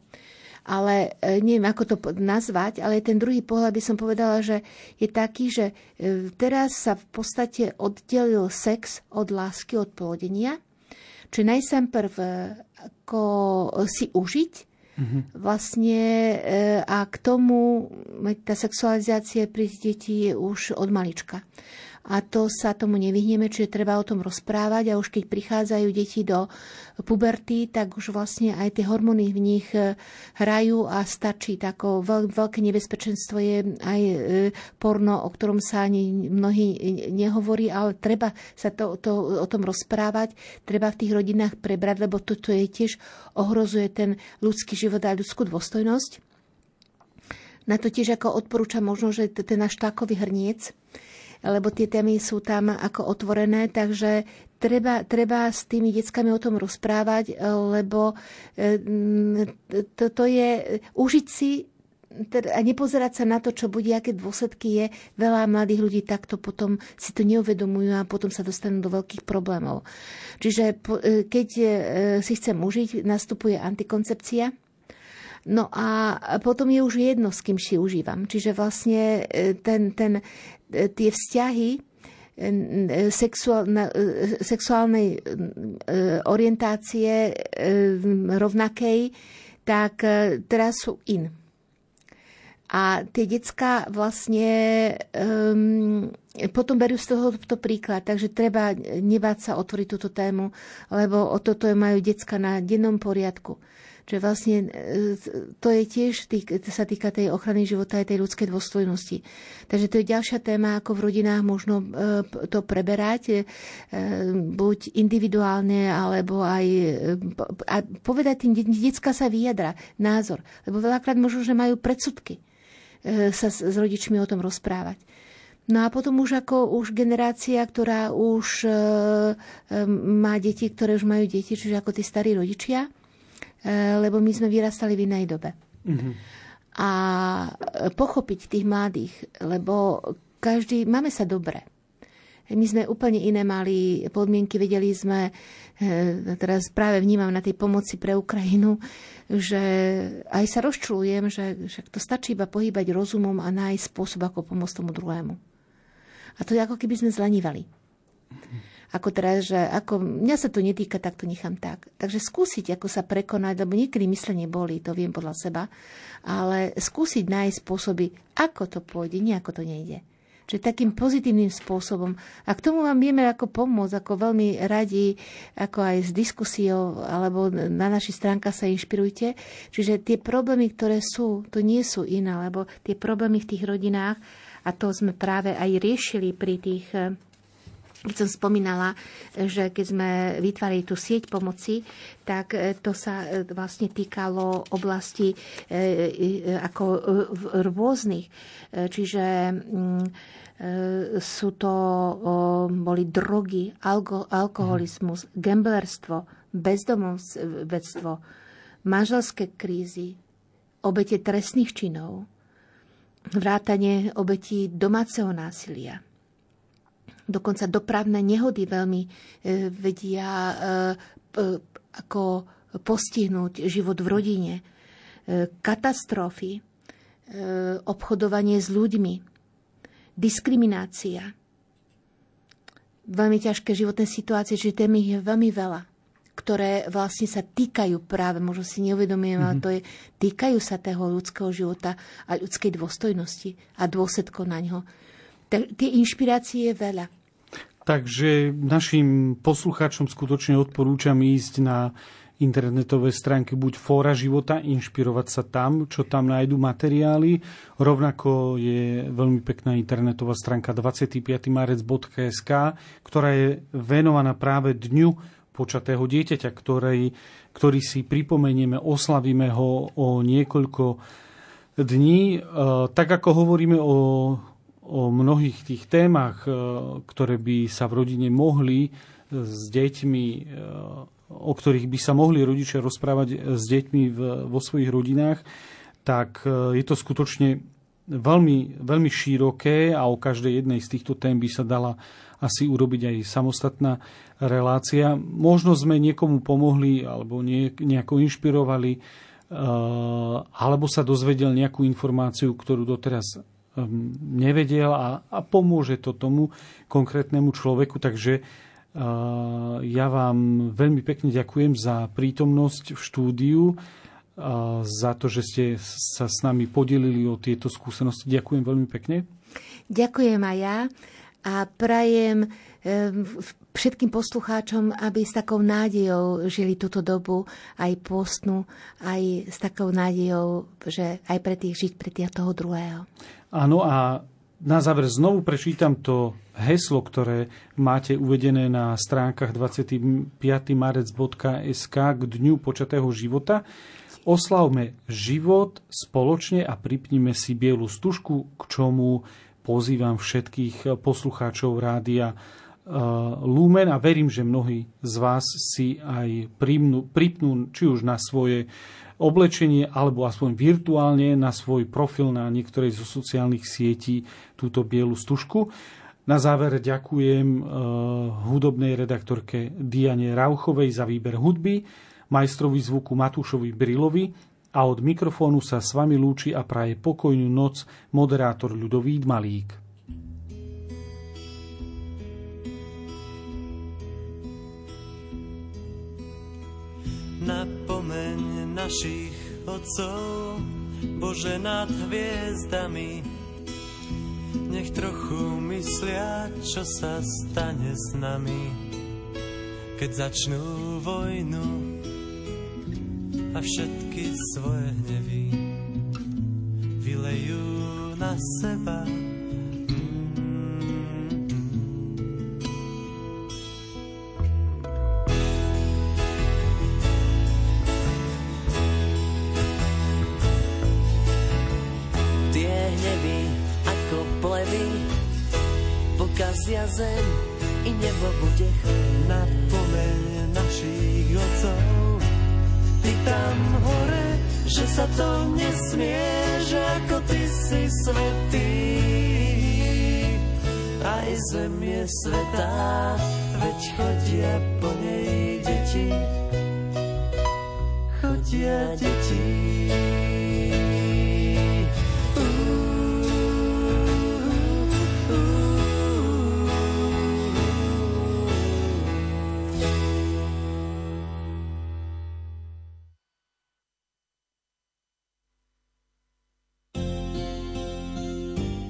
ale e, neviem, ako to nazvať, ale ten druhý pohľad by som povedala, že je taký, že e, teraz sa v podstate oddelil sex od lásky, od plodenia. Čiže najsám prv e, ako si užiť, mm-hmm. vlastne a k tomu tá sexualizácia pri detí je už od malička a to sa tomu nevyhneme, čiže treba o tom rozprávať a už keď prichádzajú deti do puberty, tak už vlastne aj tie hormóny v nich e, hrajú a stačí. Tako veľ, veľké nebezpečenstvo je aj e, porno, o ktorom sa ani mnohí nehovorí, ale treba sa to, to, o tom rozprávať, treba v tých rodinách prebrať, lebo toto je tiež ohrozuje ten ľudský život a ľudskú dôstojnosť. Na to tiež ako odporúčam možno, že ten náš takový hrniec, lebo tie témy sú tam ako otvorené, takže treba, treba s tými deckami o tom rozprávať, lebo e, to, je užiť si a nepozerať sa na to, čo bude, aké dôsledky je. Veľa mladých ľudí takto potom si to neuvedomujú a potom sa dostanú do veľkých problémov. Čiže e, keď si chcem užiť, nastupuje antikoncepcia, No a potom je už jedno, s kým si užívam. Čiže vlastne ten, ten, tie vzťahy sexuálne, sexuálnej orientácie rovnakej, tak teraz sú in. A tie decka vlastne um, potom berú z toho to príklad, takže treba nebáť sa otvoriť túto tému, lebo o toto majú decka na dennom poriadku. Čiže vlastne e, to je tiež, sa týka tej ochrany života aj tej ľudskej dôstojnosti. Takže to je ďalšia téma, ako v rodinách možno e, to preberať, e, buď individuálne, alebo aj a povedať tým, detská sa vyjadra, názor. Lebo veľakrát možno, že majú predsudky sa s rodičmi o tom rozprávať. No a potom už ako už generácia, ktorá už e, má deti, ktoré už majú deti, čiže ako tí starí rodičia, lebo my sme vyrastali v inej dobe. Mm-hmm. A pochopiť tých mladých, lebo každý, máme sa dobre. My sme úplne iné mali podmienky, vedeli sme, e, teraz práve vnímam na tej pomoci pre Ukrajinu, že aj sa rozčulujem, že, že to stačí iba pohybať rozumom a nájsť spôsob, ako pomôcť tomu druhému. A to je ako keby sme zlanívali. Ako teraz, že ako, mňa sa to netýka, tak to nechám tak. Takže skúsiť, ako sa prekonať, lebo niekedy myslenie boli, to viem podľa seba, ale skúsiť nájsť spôsoby, ako to pôjde, nie ako to nejde. Čiže takým pozitívnym spôsobom. A k tomu vám vieme ako pomôcť, ako veľmi radi, ako aj s diskusiou, alebo na našich stránkach sa inšpirujte. Čiže tie problémy, ktoré sú, to nie sú iné, lebo tie problémy v tých rodinách, a to sme práve aj riešili pri tých keď som spomínala, že keď sme vytvárali tú sieť pomoci, tak to sa vlastne týkalo oblasti e, ako rôznych. Čiže mm, E, sú to boli drogy, alko, alkoholizmus, gamblerstvo, bezdomovectvo, manželské krízy, obete trestných činov, vrátanie obetí domáceho násilia. Dokonca dopravné nehody veľmi e, vedia e, ako postihnúť život v rodine. Katastrofy, obchodovanie s ľuďmi, diskriminácia, veľmi ťažké životné situácie, že tém je veľmi veľa, ktoré vlastne sa týkajú práve, možno si neuvedomujem, mm-hmm. ale mhm. to je, týkajú sa toho ľudského života a ľudskej dôstojnosti a dôsledkov na ňo. Tie inšpirácie je veľa. Takže našim poslucháčom skutočne odporúčam ísť na internetové stránky buď Fóra života, inšpirovať sa tam, čo tam nájdú materiály. Rovnako je veľmi pekná internetová stránka 25marec.sk, ktorá je venovaná práve dňu počatého dieťaťa, ktorý, ktorý si pripomenieme, oslavíme ho o niekoľko dní. E, tak ako hovoríme o, o mnohých tých témach, e, ktoré by sa v rodine mohli s deťmi e, o ktorých by sa mohli rodičia rozprávať s deťmi vo svojich rodinách, tak e, je to skutočne veľmi, veľmi široké a o každej jednej z týchto tém by sa dala asi urobiť aj samostatná relácia. Možno sme niekomu pomohli alebo nejako inšpirovali e, alebo sa dozvedel nejakú informáciu, ktorú doteraz e, nevedel a, a pomôže to tomu konkrétnemu človeku. Takže ja vám veľmi pekne ďakujem za prítomnosť v štúdiu, za to, že ste sa s nami podelili o tieto skúsenosti. Ďakujem veľmi pekne. Ďakujem aj ja a prajem všetkým poslucháčom, aby s takou nádejou žili túto dobu, aj postnú, aj s takou nádejou, že aj pre tých žiť pre tých toho druhého. Áno a na záver znovu prečítam to heslo, ktoré máte uvedené na stránkach 25marec.sk k dňu počatého života. Oslavme život spoločne a pripnime si bielu stužku, k čomu pozývam všetkých poslucháčov rádia eh, Lumen a verím, že mnohí z vás si aj pripnú, pripnú či už na svoje oblečenie alebo aspoň virtuálne na svoj profil na niektorej zo sociálnych sietí túto bielu stužku. Na záver ďakujem uh, hudobnej redaktorke Diane Rauchovej za výber hudby, majstrovi zvuku Matúšovi Brilovi a od mikrofónu sa s vami lúči a praje pokojnú noc moderátor Ľudovít Malík. napomeň našich otcov, Bože nad hviezdami. Nech trochu myslia, čo sa stane s nami, keď začnú vojnu a všetky svoje hnevy vylejú na seba. Zem i nebo bude Napomeň našich otcov, ty tam hore, že sa to nesmie, že ako ty si svetý. Aj zem je svetá, veď chodia po nej deti. Chodia deti.